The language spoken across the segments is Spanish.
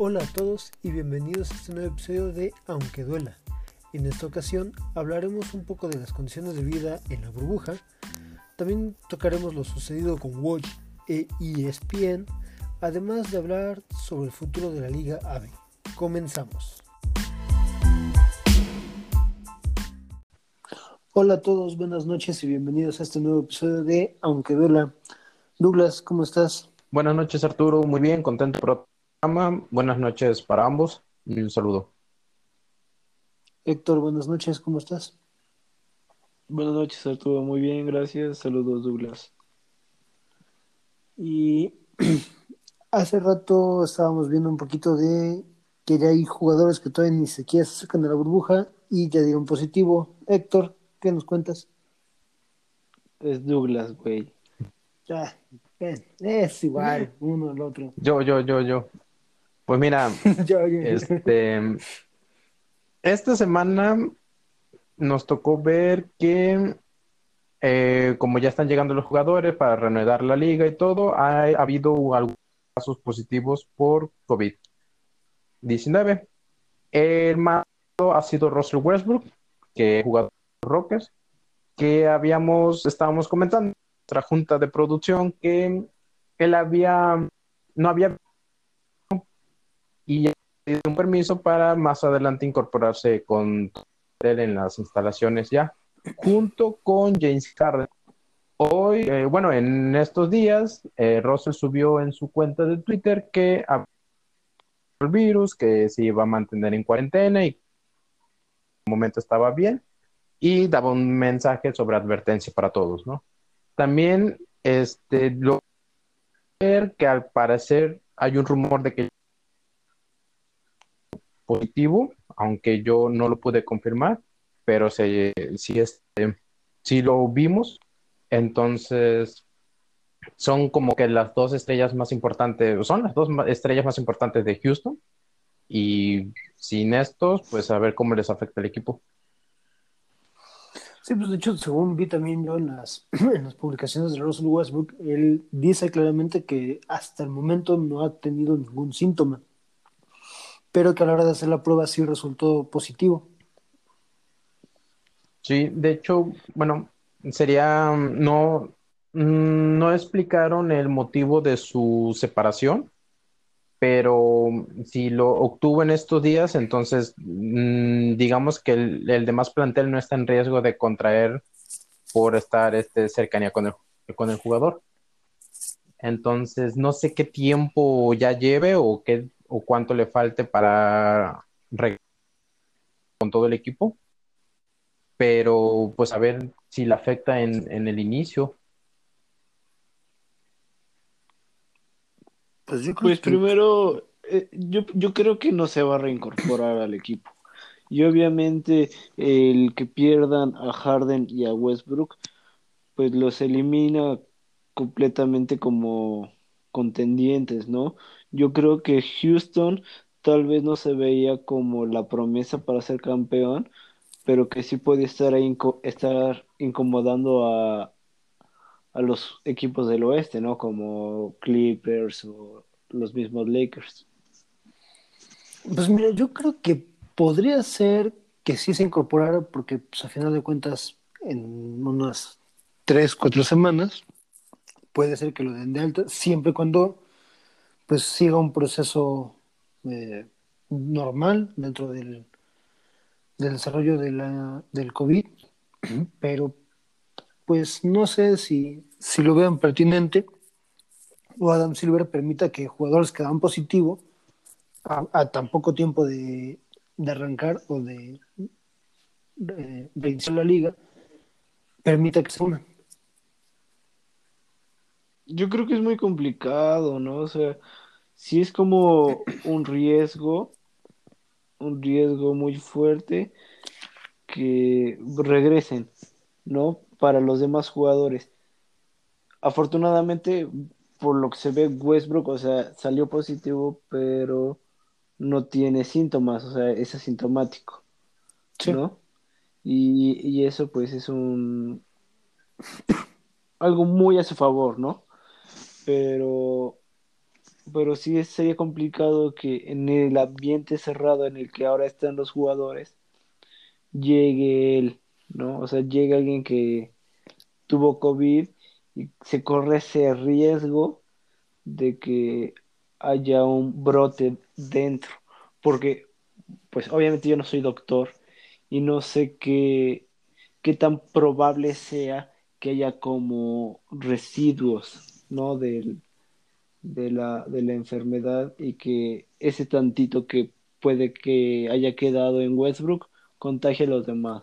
Hola a todos y bienvenidos a este nuevo episodio de Aunque Duela. En esta ocasión hablaremos un poco de las condiciones de vida en la burbuja. También tocaremos lo sucedido con Watch e ESPN, además de hablar sobre el futuro de la Liga AVE. Comenzamos. Hola a todos, buenas noches y bienvenidos a este nuevo episodio de Aunque Duela. Douglas, ¿cómo estás? Buenas noches, Arturo. Muy bien, contento por programa. Buenas noches para ambos y un saludo. Héctor, buenas noches, ¿cómo estás? Buenas noches, Arturo. Muy bien, gracias. Saludos, Douglas. Y hace rato estábamos viendo un poquito de que ya hay jugadores que todavía ni siquiera se sacan de la burbuja y ya dieron positivo. Héctor, ¿qué nos cuentas? Es Douglas, güey. Es igual, uno al otro. Yo, yo, yo, yo. Pues mira, este, esta semana nos tocó ver que, eh, como ya están llegando los jugadores para reanudar la liga y todo, ha, ha habido algunos casos positivos por COVID-19. El más ha sido Russell Westbrook, que es jugador de los Rockets, que habíamos, estábamos comentando en nuestra junta de producción que él había, no había y ya un permiso para más adelante incorporarse con él en las instalaciones ya, junto con James Harden. Hoy, eh, bueno, en estos días, eh, Russell subió en su cuenta de Twitter que el virus, que se iba a mantener en cuarentena y en el momento estaba bien y daba un mensaje sobre advertencia para todos, ¿no? También, este, lo que al parecer hay un rumor de que positivo, aunque yo no lo pude confirmar, pero se, sí, este, sí lo vimos. Entonces, son como que las dos estrellas más importantes, son las dos estrellas más importantes de Houston. Y sin estos, pues a ver cómo les afecta el equipo. Sí, pues de hecho, según vi también yo en las publicaciones de Russell Westbrook, él dice claramente que hasta el momento no ha tenido ningún síntoma, pero que a la hora de hacer la prueba sí resultó positivo. Sí, de hecho, bueno, sería, no, mm, no explicaron el motivo de su separación, pero si lo obtuvo en estos días, entonces mm, digamos que el, el demás plantel no está en riesgo de contraer por estar este, cercanía con el, con el jugador. Entonces, no sé qué tiempo ya lleve o qué o cuánto le falte para regresar con todo el equipo, pero pues a ver si le afecta en, en el inicio. Pues yo Pues que primero, eh, yo, yo creo que no se va a reincorporar al equipo. Y obviamente el que pierdan a Harden y a Westbrook, pues los elimina completamente como contendientes, ¿no? Yo creo que Houston tal vez no se veía como la promesa para ser campeón, pero que sí puede estar ahí estar incomodando a, a los equipos del oeste, ¿no? Como Clippers o los mismos Lakers. Pues mira, yo creo que podría ser que sí se incorporara porque pues, a final de cuentas en unas tres, cuatro semanas puede ser que lo den de alta, siempre y cuando pues siga un proceso eh, normal dentro del, del desarrollo de la, del COVID, pero pues no sé si, si lo vean pertinente o Adam Silver permita que jugadores que dan positivo a, a tan poco tiempo de, de arrancar o de, de, de iniciar la liga, permita que se unan. Yo creo que es muy complicado, ¿no? O sea, sí es como un riesgo, un riesgo muy fuerte que regresen, ¿no? Para los demás jugadores. Afortunadamente, por lo que se ve, Westbrook, o sea, salió positivo, pero no tiene síntomas, o sea, es asintomático, Sí. ¿no? Y, y eso pues es un algo muy a su favor, ¿no? Pero pero sí sería complicado que en el ambiente cerrado en el que ahora están los jugadores llegue él, ¿no? O sea, llegue alguien que tuvo COVID y se corre ese riesgo de que haya un brote dentro, porque pues obviamente yo no soy doctor y no sé qué, qué tan probable sea que haya como residuos, ¿no? Del, de, la, de la enfermedad y que ese tantito que puede que haya quedado en Westbrook contagie a los demás.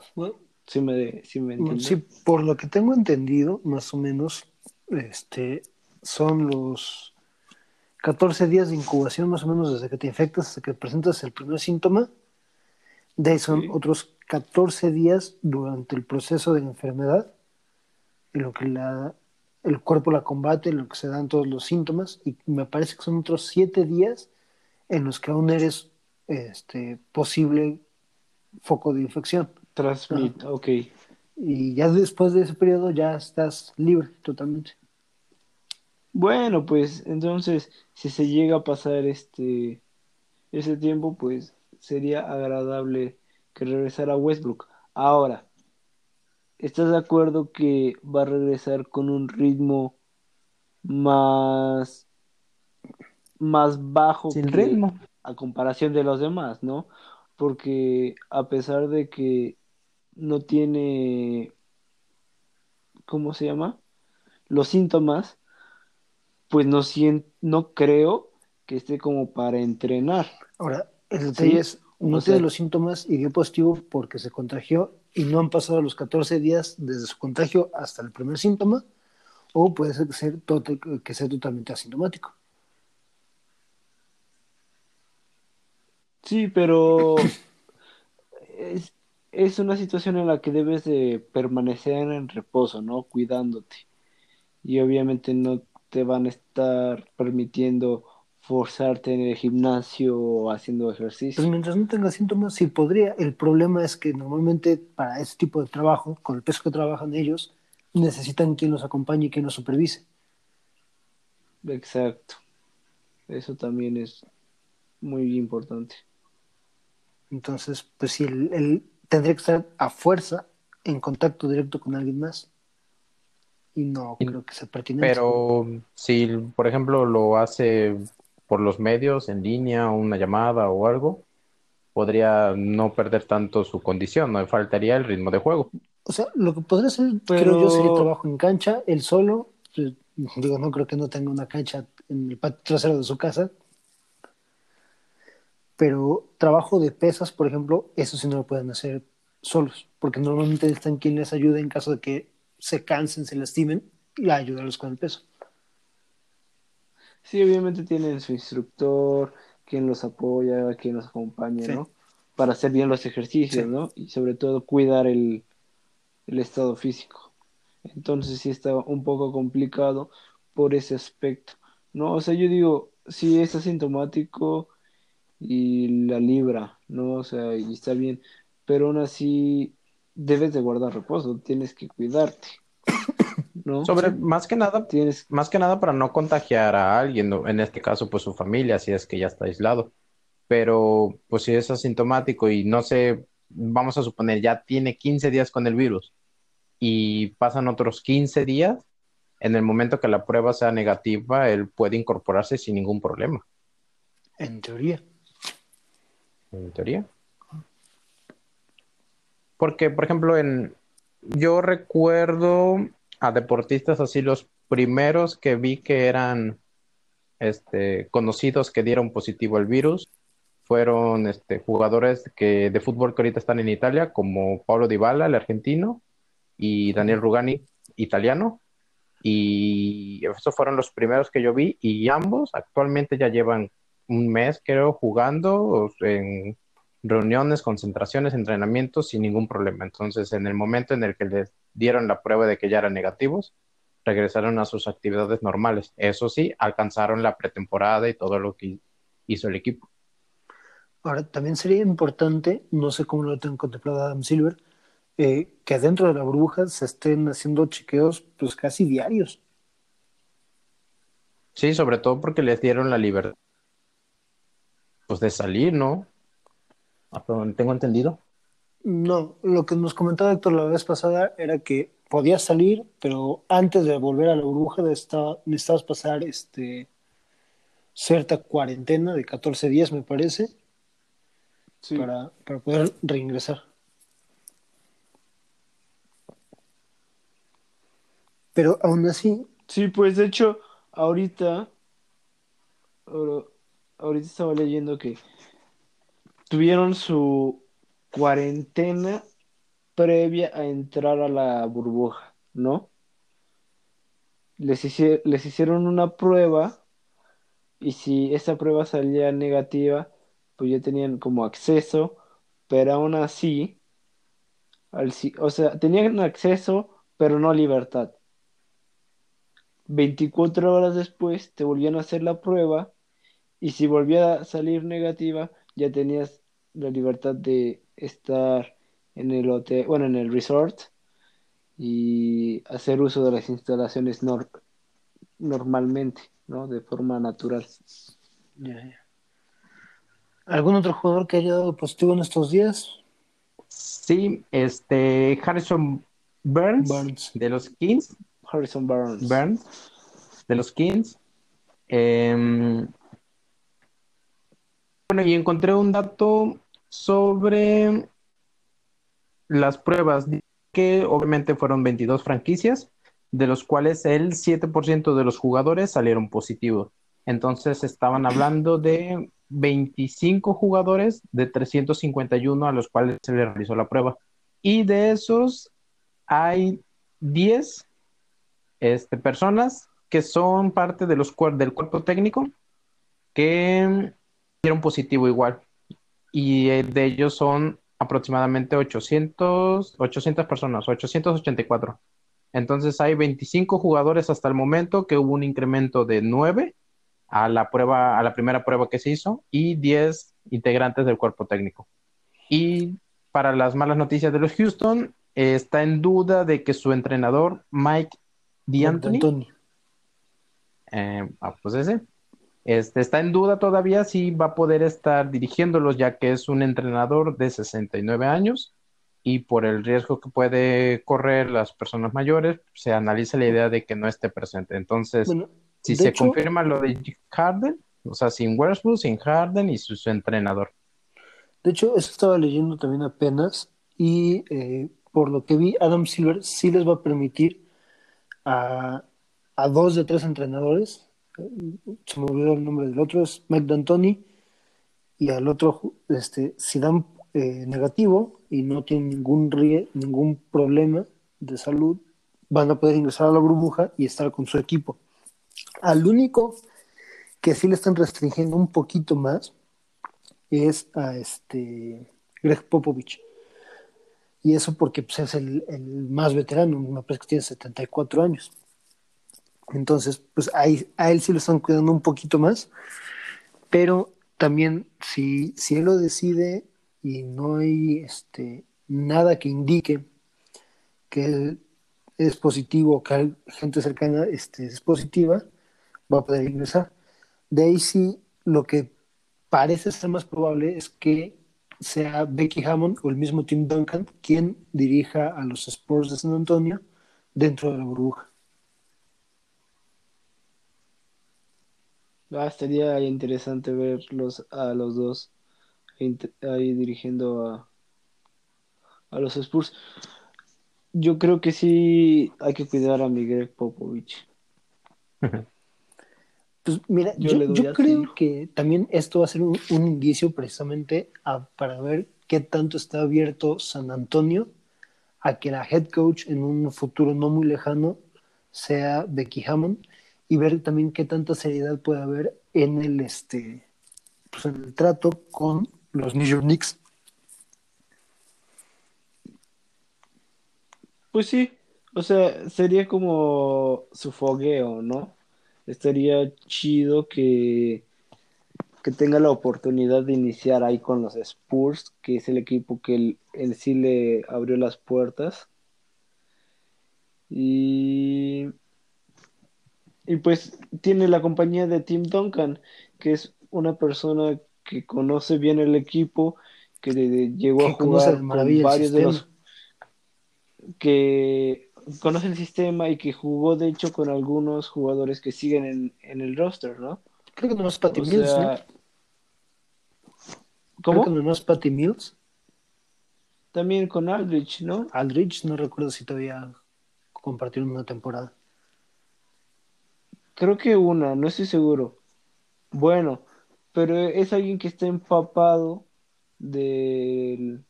¿Sí me, sí me Sí, por lo que tengo entendido, más o menos, este, son los 14 días de incubación, más o menos, desde que te infectas hasta que presentas el primer síntoma. De ahí son otros 14 días durante el proceso de enfermedad, en lo que la, el cuerpo la combate, en lo que se dan todos los síntomas, y me parece que son otros 7 días en los que aún eres este, posible foco de infección. Transmit, ok. Y ya después de ese periodo ya estás libre totalmente. Bueno, pues entonces, si se llega a pasar este ese tiempo, pues sería agradable que regresara a Westbrook. Ahora, ¿estás de acuerdo que va a regresar con un ritmo más más bajo Sin ritmo. a comparación de los demás, ¿no? Porque a pesar de que no tiene ¿cómo se llama? los síntomas, pues no siento, no creo que esté como para entrenar. Ahora, el detalle es, no tiene los síntomas y dio positivo porque se contagió y no han pasado los 14 días desde su contagio hasta el primer síntoma, o puede ser que sea, totalmente asintomático. Sí, pero es, es una situación en la que debes de permanecer en reposo, ¿no? Cuidándote. Y obviamente no te van a estar permitiendo forzarte en el gimnasio o haciendo ejercicio. Pues mientras no tenga síntomas, sí podría. El problema es que normalmente para ese tipo de trabajo, con el peso que trabajan ellos, necesitan quien los acompañe y quien los supervise. Exacto. Eso también es muy importante. Entonces, pues sí, él, tendría que estar a fuerza en contacto directo con alguien más y no creo que sea pertinente. Pero si, por ejemplo, lo hace por los medios, en línea, una llamada o algo, podría no perder tanto su condición, no le faltaría el ritmo de juego. O sea, lo que podría ser, creo yo, sería trabajo en cancha, él solo. Digo, no creo que no tenga una cancha en el patio trasero de su casa. Pero trabajo de pesas, por ejemplo, eso sí no lo pueden hacer solos, porque normalmente están quien les ayude en caso de que se cansen, se lastimen y ayudarlos con el peso. Sí, obviamente tienen su instructor, quien los apoya, quien los acompaña, ¿no? Para hacer bien los ejercicios, ¿no? Y sobre todo cuidar el, el estado físico. Entonces sí está un poco complicado por ese aspecto, ¿no? O sea, yo digo, si es asintomático y la libra, ¿no? O sea, y está bien, pero aún así debes de guardar reposo, tienes que cuidarte. ¿No? Sobre, más que nada, tienes, más que nada para no contagiar a alguien, en este caso, pues su familia, si es que ya está aislado. Pero, pues si es asintomático y no sé, vamos a suponer, ya tiene 15 días con el virus y pasan otros 15 días, en el momento que la prueba sea negativa, él puede incorporarse sin ningún problema. En teoría. En teoría. Porque, por ejemplo, en yo recuerdo a deportistas así los primeros que vi que eran este, conocidos que dieron positivo el virus fueron este, jugadores que, de fútbol que ahorita están en Italia, como Paulo Dybala, el argentino, y Daniel Rugani, italiano. Y esos fueron los primeros que yo vi, y ambos actualmente ya llevan un mes, creo, jugando en reuniones, concentraciones, entrenamientos sin ningún problema. Entonces, en el momento en el que les dieron la prueba de que ya eran negativos, regresaron a sus actividades normales. Eso sí, alcanzaron la pretemporada y todo lo que hizo el equipo. Ahora, también sería importante, no sé cómo lo tengo contemplado Adam Silver, eh, que dentro de la burbuja se estén haciendo chequeos pues casi diarios. Sí, sobre todo porque les dieron la libertad pues de salir, ¿no? Hasta donde tengo entendido. No, lo que nos comentaba Héctor la vez pasada era que podías salir, pero antes de volver a la burbuja necesitabas pasar este cierta cuarentena de 14 días, me parece, Sí. para, para poder reingresar. Pero aún así, Sí, pues de hecho, ahorita, ahorita estaba leyendo que tuvieron su cuarentena previa a entrar a la burbuja, ¿no? Les, hicie- les hicieron una prueba y si esa prueba salía negativa, pues ya tenían como acceso, pero aún así, o sea, tenían acceso, pero no libertad. 24 horas después te volvían a hacer la prueba y si volvía a salir negativa, ya tenías la libertad de estar en el hotel, bueno, en el resort y hacer uso de las instalaciones nor- normalmente, ¿no? De forma natural. ya, ya. ¿algún otro jugador que haya dado positivo en estos días? Sí, este Harrison Burns, de los Kings, Harrison Barnes. Burns de los Kings. Em, bueno, y encontré un dato sobre las pruebas, que obviamente fueron 22 franquicias, de los cuales el 7% de los jugadores salieron positivos. Entonces estaban hablando de 25 jugadores de 351 a los cuales se les realizó la prueba. Y de esos hay 10 este, personas que son parte de los, del cuerpo técnico que dieron positivo igual. Y eh, de ellos son aproximadamente 800, 800 personas, 884. Entonces hay 25 jugadores hasta el momento que hubo un incremento de 9 a la prueba, a la primera prueba que se hizo y 10 integrantes del cuerpo técnico. Y para las malas noticias de los Houston, eh, está en duda de que su entrenador, Mike D'Antoni, D'Antoni. eh, ah, pues ese, este, está en duda todavía si va a poder estar dirigiéndolos, ya que es un entrenador de 69 años y por el riesgo que puede correr las personas mayores, se analiza la idea de que no esté presente. Entonces, Bueno, si se hecho- confirma lo de Harden, o sea, sin Westbrook, sin Harden y su, su entrenador. De hecho, eso estaba leyendo también apenas y eh, por lo que vi, Adam Silver sí les va a permitir a, a dos de tres entrenadores, se me olvidó el nombre del otro, es Mike D'Antoni, y al otro, este, si dan eh, negativo y no tienen ningún, ningún problema de salud, van a poder ingresar a la burbuja y estar con su equipo. Al único que sí le están restringiendo un poquito más es a este Greg Popovich. Y eso porque pues, es el, el más veterano, me parece que tiene 74 años. Entonces, pues ahí, a él sí lo están cuidando un poquito más, pero también si, él lo decide y no hay este, nada que indique que él es positivo, que gente cercana este, es positiva, va a poder ingresar. De ahí sí, lo que parece ser más probable es que sea Becky Hammond o el mismo Tim Duncan quien dirija a los Spurs de San Antonio dentro de la burbuja. Ah, estaría interesante verlos a los dos ahí dirigiendo a, a los Spurs. Yo creo que sí hay que cuidar a Miguel Popovich. Pues mira, Yo yo, yo creo que también esto va a ser un, un indicio precisamente a- para ver qué tanto está abierto San Antonio a que la head coach en un futuro no muy lejano sea Becky Hammond y ver también qué tanta seriedad puede haber en el este pues en el trato con los New York Knicks. Pues sí, o sea, sería como su fogueo, ¿no? Estaría chido que, que tenga la oportunidad de iniciar ahí con los Spurs, que es el equipo que él, él sí le abrió las puertas. Y Y pues tiene la compañía de Tim Duncan, que es una persona que conoce bien el equipo, que de- llegó a jugar con varios de los que conoce el sistema y que jugó de hecho con algunos jugadores que siguen en, en el roster, ¿no? Creo que nomás Patty O Mills, ¿no? sea, Creo que ¿cómo? nomás Patty Mills. También con Aldrich, ¿no? Aldridge, no recuerdo si todavía compartieron una temporada. Creo que una, no estoy seguro. Bueno, pero es alguien que está empapado del,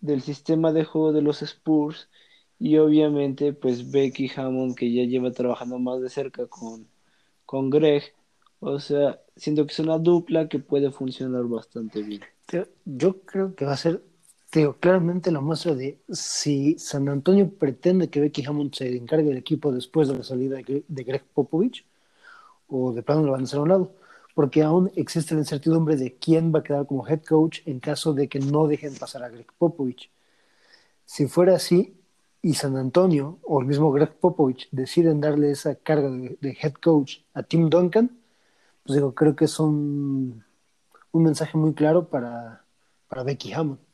del sistema de juego de los Spurs y obviamente pues Becky Hammond que ya lleva trabajando más de cerca con, con Greg. O sea, siento que es una dupla que puede funcionar bastante bien. Yo creo que va a ser Teo, claramente la muestra de si San Antonio pretende que Becky Hammond se encargue del equipo después de la salida de Greg Popovich o de plano lo van a hacer a un lado, porque aún existe la incertidumbre de quién va a quedar como head coach en caso de que no dejen pasar a Greg Popovich. Si fuera así y San Antonio o el mismo Greg Popovich deciden darle esa carga de, de head coach a Tim Duncan, pues digo, creo que es un, un mensaje muy claro para, para Becky Hammond.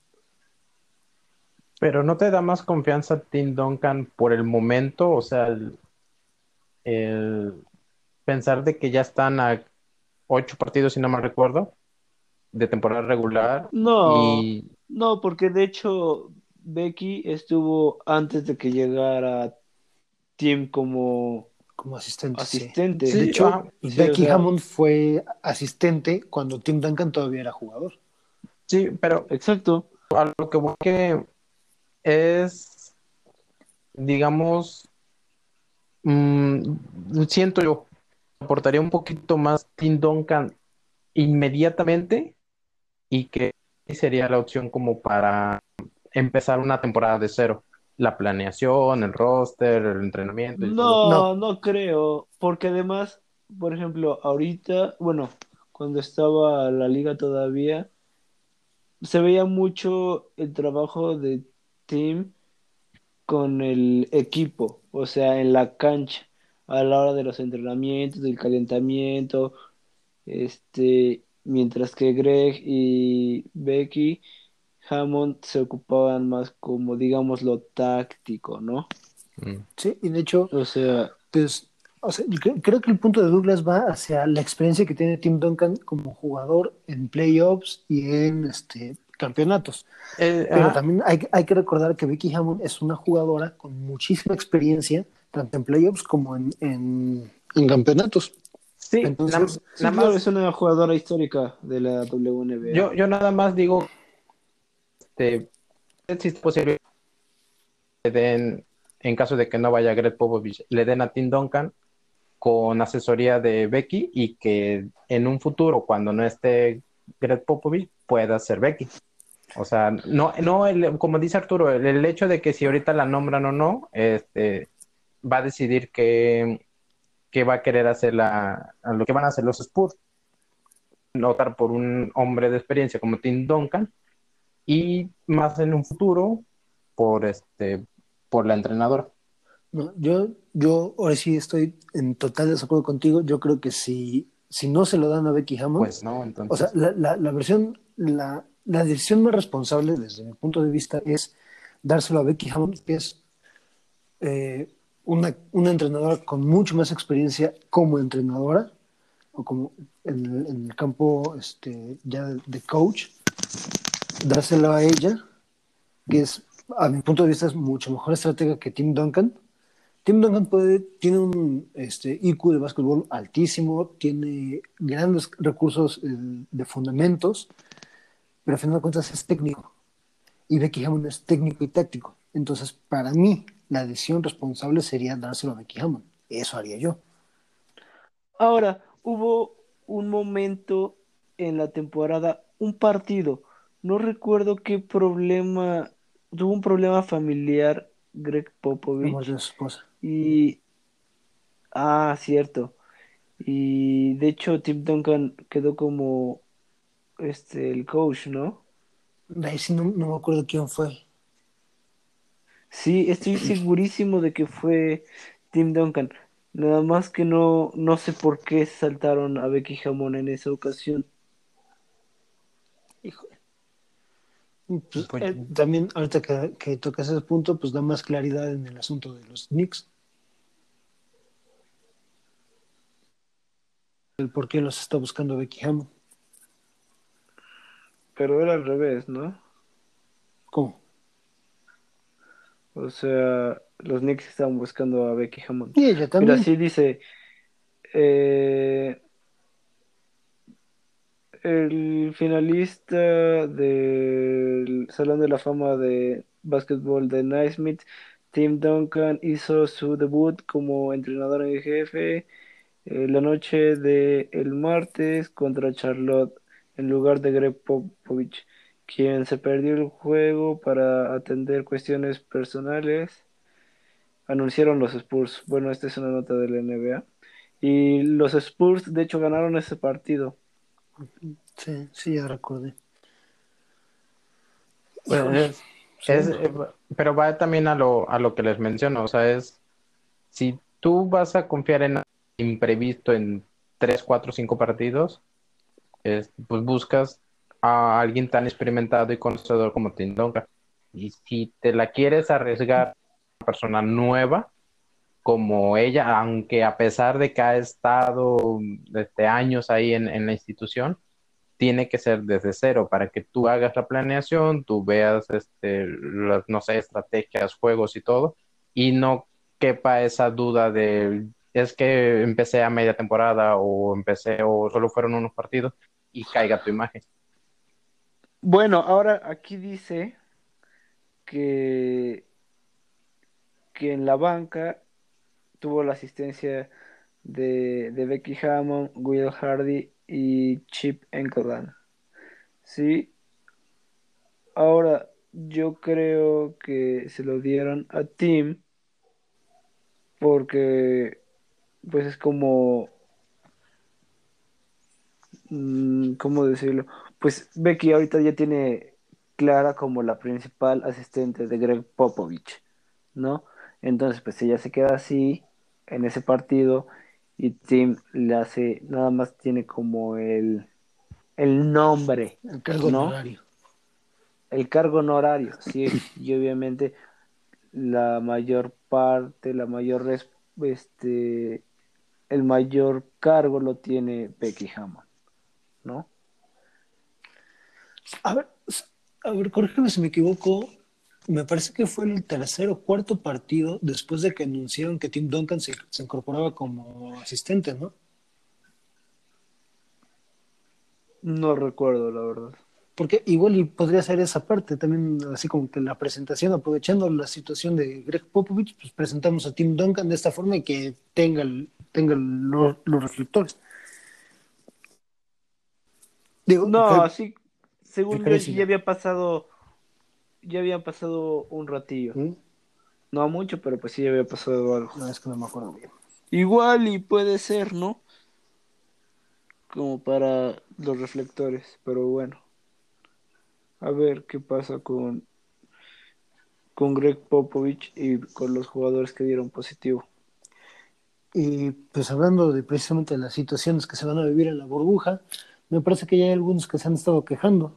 Pero ¿no te da más confianza Tim Duncan por el momento? O sea, el, el pensar de que ya están a ocho partidos, si no mal recuerdo, de temporada regular No, y no, porque de hecho Becky estuvo antes de que llegara Tim como como asistente. asistente. Sí, De hecho, ah, o Becky sea- Hammond fue asistente cuando Tim Duncan todavía era jugador. sí, pero Exacto. a lo que voy que es, digamos, mm, siento yo, aportaría un poquito más Tim Duncan inmediatamente y que sería la opción como para empezar una temporada de cero. La planeación, el roster, el entrenamiento y todo. No, no creo, porque además, por ejemplo, ahorita, bueno, cuando estaba la liga todavía, se veía mucho el trabajo de Tim con el equipo, o sea, en la cancha, a la hora de los entrenamientos, del calentamiento, este, mientras que Greg y Becky Hammond se ocupaban más como, digamos, lo táctico, ¿no? Mm. Sí, y de hecho, O sea, pues, o sea, yo creo, creo que el punto de Douglas va hacia la experiencia que tiene Tim Duncan como jugador en playoffs y en este, campeonatos. Eh, Pero también hay, hay que recordar que Becky Hammond es una jugadora con muchísima experiencia, tanto en playoffs como en, en, en campeonatos. Sí, Entonces, nada más- es una jugadora histórica de la WNBA. Yo, yo nada más digo, este, existe posibilidad que le den, en caso de que no vaya Greg Popovich, le den a Tim Duncan con asesoría de Becky y que en un futuro, cuando no esté Greg Popovich, pueda ser Becky. O sea, no, no el- como dice Arturo, el, el hecho de que si ahorita la nombran o no, este, va a decidir qué, qué va a querer hacer la, a lo que van a hacer los Spurs notar por un hombre de experiencia como Tim Duncan y más en un futuro por este por la entrenadora. No, yo, yo ahora sí estoy en total desacuerdo contigo. Yo creo que si, si no se lo dan a Becky Hammond, Pues no, entonces o sea, la, la, la versión, la, la decisión más responsable desde mi punto de vista es dárselo a Becky Hammond, que es eh, una, una entrenadora con mucho más experiencia como entrenadora o como en, en el campo este, ya de, de coach, dárselo a ella, que es, a mi punto de vista, es mucho mejor estratega que Tim Duncan. Tim Duncan puede, tiene un este, IQ de básquetbol altísimo, tiene grandes recursos eh, de fundamentos, pero al final de cuentas es técnico. Y Becky Hammond es técnico y táctico. Entonces, para mí, la decisión responsable sería dárselo a Becky Hammond. Eso haría yo. Ahora, hubo un momento en la temporada, un partido, no recuerdo qué problema, tuvo un problema familiar Greg Popovich de su esposa. y, ah, cierto, y de hecho Tim Duncan quedó como, este, el coach, ¿no? De ahí sí no, no me acuerdo quién fue. Sí, estoy segurísimo de que fue Tim Duncan, Nada más que no, no sé por qué saltaron a Becky Hammond en esa ocasión. Híjole. Pues, pues, eh, también, ahorita que, que, tocas ese punto, pues da más claridad en el asunto de los Knicks. El por qué los está buscando Becky Hammond. Pero era al revés, ¿no? ¿Cómo? O sea, los Knicks estaban buscando a Becky Hammond. Y ella también. Mira, así dice. Eh, el finalista del Salón de la Fama de Básquetbol de Naismith, Tim Duncan, hizo su debut como entrenador en jefe eh, la noche del el martes contra Charlotte en lugar de Greg Popovich, quien se perdió el juego para atender cuestiones personales. Anunciaron los Spurs. Bueno, esta es una nota de la NBA. Y los Spurs, de hecho, ganaron ese partido. Sí, sí, ya recordé. Pues, eh, pero va también a lo, a lo que les menciono, o sea, es si tú vas a confiar en imprevisto en 3, 4, 5 partidos, es, pues buscas a alguien tan experimentado y conocedor como Tim Duncan. Y si te la quieres arriesgar a una persona nueva, como ella, aunque a pesar de que ha estado desde años ahí en, la institución, tiene que ser desde cero para que tú hagas la planeación, tú veas, este, las, no sé, estrategias, juegos y todo, y no quepa esa duda de es que empecé a media temporada o empecé o solo fueron unos partidos y caiga tu imagen. Bueno, ahora aquí dice que, que en la banca tuvo la asistencia de, Becky Hammond, Will Hardy y Chip Enkelman. Sí. Ahora, yo creo que se lo dieron a Tim porque pues es como ¿cómo decirlo? Pues Becky ahorita ya tiene clara como la principal asistente de Greg Popovich, ¿no? Entonces, pues ella se queda así en ese partido y Tim le hace, nada más tiene como el, el nombre. El cargo honorario. El cargo honorario, sí, y obviamente la mayor parte, la mayor, este, el mayor cargo lo tiene Becky Hammond, ¿no? A ver, a ver, corrígeme si me equivoco, me parece que fue el tercer o cuarto partido después de que anunciaron que Tim Duncan se, incorporaba como asistente, ¿no? No recuerdo, la verdad. Porque igual y podría ser esa parte, también así como que la presentación, aprovechando la situación de Greg Popovich, pues presentamos a Tim Duncan de esta forma y que tenga, tenga los, reflectores. Digo, no, así, según yo, ya había pasado ya había pasado un ratillo. ¿Mm? No mucho, pero pues sí ya había pasado algo. No, es que no me acuerdo bien. Igual y puede ser, ¿no? Como para los reflectores, pero bueno. A ver qué pasa con con Greg Popovich y con los jugadores que dieron positivo. Y pues hablando de precisamente de las situaciones que se van a vivir en la burbuja, me parece que ya hay algunos que se han estado quejando.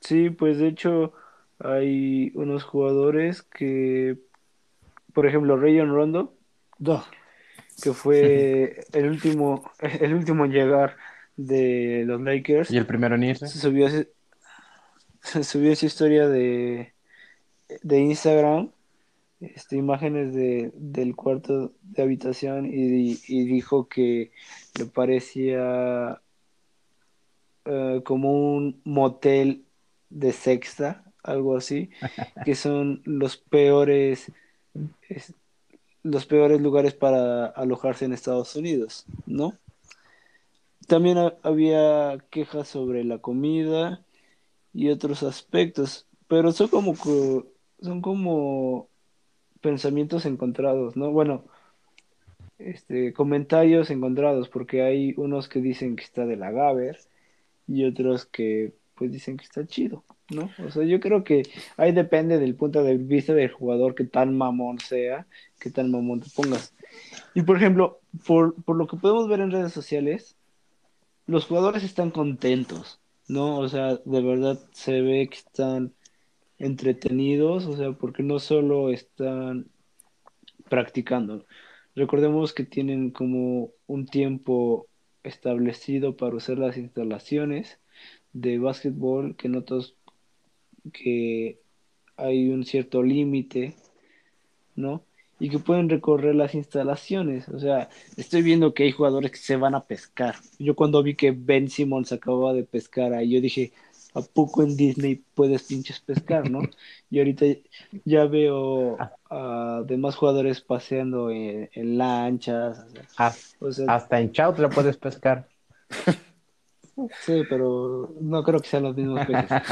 Sí, pues de hecho hay unos jugadores que, por ejemplo, Rayon Rondo, que fue el último, el último en llegar de los Lakers. Y el primero en irse. Se subió, se subió esa historia de, de Instagram, este, imágenes de, del cuarto de habitación y, y dijo que le parecía eh, como un motel de sexta, algo así, que son los peores, los peores lugares para alojarse en Estados Unidos, ¿no? También había quejas sobre la comida y otros aspectos, pero son como son como pensamientos encontrados, ¿no? Bueno, este comentarios encontrados, porque hay unos que dicen que está de la Gaber y otros que pues dicen que está chido. ¿no? O sea, yo creo que ahí depende del punto de vista del jugador, que tan mamón sea, que tan mamón te pongas. Y por ejemplo, por, por lo que podemos ver en redes sociales, los jugadores están contentos, ¿no? O sea, de verdad se ve que están entretenidos, o sea, porque no solo están practicando. Recordemos que tienen como un tiempo establecido para usar las instalaciones de básquetbol, que notas que hay un cierto límite, ¿no? Y que pueden recorrer las instalaciones. O sea, estoy viendo que hay jugadores que se van a pescar. Yo cuando vi que Ben Simmons acababa de pescar ahí, yo dije, ¿a poco en Disney puedes pinches pescar, no? Y ahorita ya veo a demás jugadores paseando en, lanchas. hasta en Chautla puedes pescar. Sí, pero no creo que sean los mismos peces.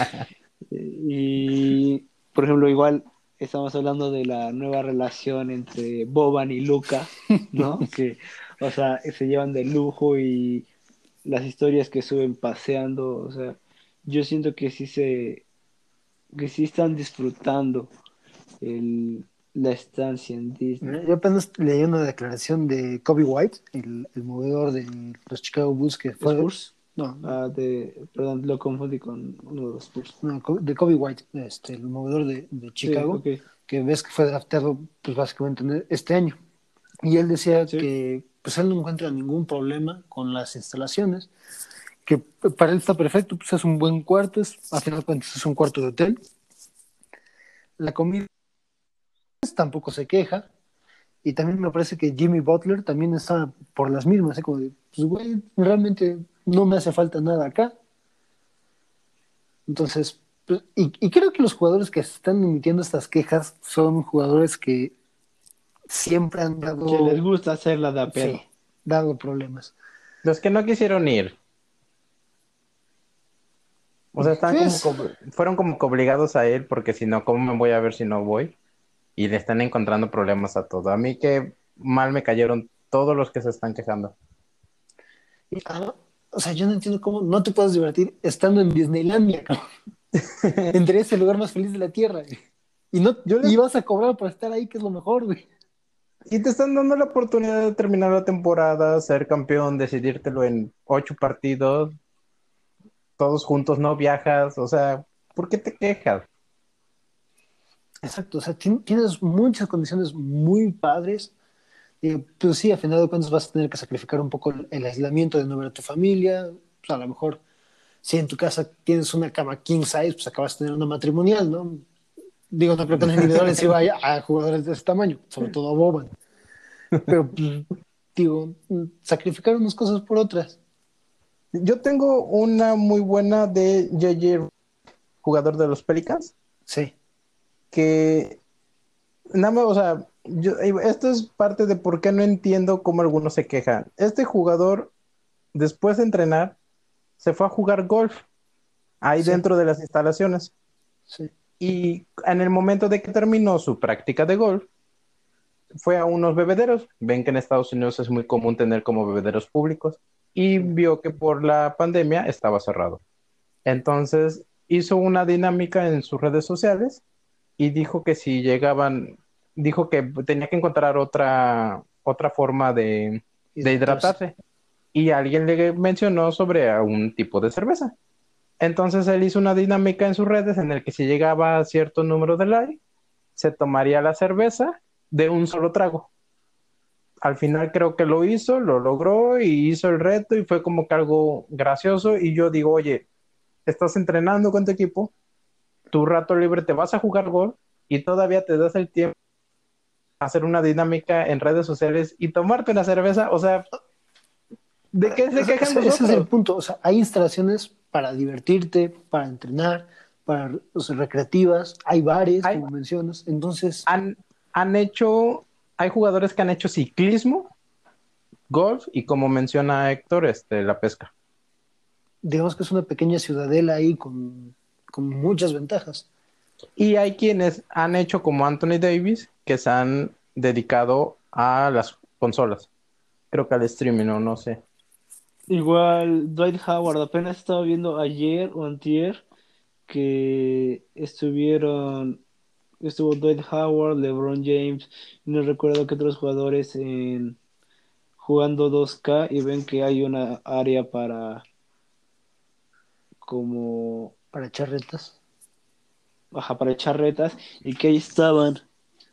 y, por ejemplo, igual estamos hablando de la nueva relación entre Boban y Luca, ¿no? que, o sea, se llevan de lujo y las historias que suben paseando, o sea, yo siento que sí se que sí están disfrutando el, la estancia en Disney. Yo apenas leí una declaración de Kobe White, el, el movedor de los Chicago Bulls que fue... Spurs? No, ah, de, perdón, lo confundí con uno de los Spurs. No, de Kobe White, este, el movedor de, de Chicago, que ves que fue draftado pues básicamente este año. Y él decía que pues él no encuentra ningún problema con las instalaciones, que para él está perfecto, pues es un buen cuarto, es, a final de cuentas es un cuarto de hotel. La comida pues, tampoco se queja. Y también me parece que Jimmy Butler también está por las mismas, ¿eh? como de, pues güey, realmente no me hace falta nada acá. Entonces, pues, y, creo que los jugadores que están emitiendo estas quejas son jugadores que siempre han dado... Que les gusta hacer la de sí, dado problemas. Los que no quisieron ir. O sea, están como, fueron como obligados a ir porque si no, ¿cómo me voy a ver si no voy? Y le están encontrando problemas a todo. A mí que mal me cayeron todos los que se están quejando. Ah, o sea, yo no entiendo cómo no te puedes divertir estando en Disneylandia, Entre ese lugar más feliz de la Tierra. Y no yo vas a cobrar por estar ahí, que es lo mejor, güey. Y te están dando la oportunidad de terminar la temporada, ser campeón, decidírtelo en ocho partidos, todos juntos, no viajas, o sea, ¿por qué te quejas? Exacto, o sea, tienes muchas condiciones muy padres. Y pues sí, a final de cuentas vas a tener que sacrificar un poco el, aislamiento de no ver a tu familia. Pues a lo mejor, si en tu casa tienes una cama king size, pues acabas de tener una matrimonial, ¿no? Digo, no creo que los individuales se vaya a jugadores de ese tamaño, sobre todo a Boban. Pero, pues, digo, sacrificar unas cosas por otras. Yo tengo una muy buena de JJ, jugador de los Pelicans. Sí. Que, nada más, o sea, yo, esto es parte de por qué no entiendo cómo algunos se quejan. Este jugador, después de entrenar, se fue a jugar golf ahí dentro de las instalaciones. Sí. Y en el momento de que terminó su práctica de golf, fue a unos bebederos. Ven que en Estados Unidos es muy común tener como bebederos públicos y vio que por la pandemia estaba cerrado. Entonces hizo una dinámica en sus redes sociales y dijo que si llegaban, dijo que tenía que encontrar otra, otra forma de, de hidratarse. Y alguien le mencionó sobre un tipo de cerveza. Entonces él hizo una dinámica en sus redes en el que si llegaba a cierto número de likes, se tomaría la cerveza de un solo trago al final creo que lo hizo, lo logró y hizo el reto y fue como que algo gracioso y yo digo, oye, estás entrenando con tu equipo, tu rato libre te vas a jugar gol y todavía te das el tiempo a hacer una dinámica en redes sociales y tomarte una cerveza, o sea, ¿de qué se quejan ese, ese es el punto, o sea, hay instalaciones para divertirte, para entrenar, para recreativas, hay bares, como mencionas, entonces... Han, han hecho hay jugadores que han hecho ciclismo, golf y como menciona Héctor, este, la pesca. Digamos que es una pequeña ciudadela ahí con, muchas ventajas. Y hay quienes han hecho como Anthony Davis, que se han dedicado a las consolas. Creo que al streaming o no sé. Igual Dwight Howard, apenas estaba viendo ayer o antier que estuvieron, estuvo Dwight Howard, LeBron James, no recuerdo que otros jugadores en jugando 2K y ven que hay una área para como Para echar retas. ajá, para echar retas y que ahí estaban,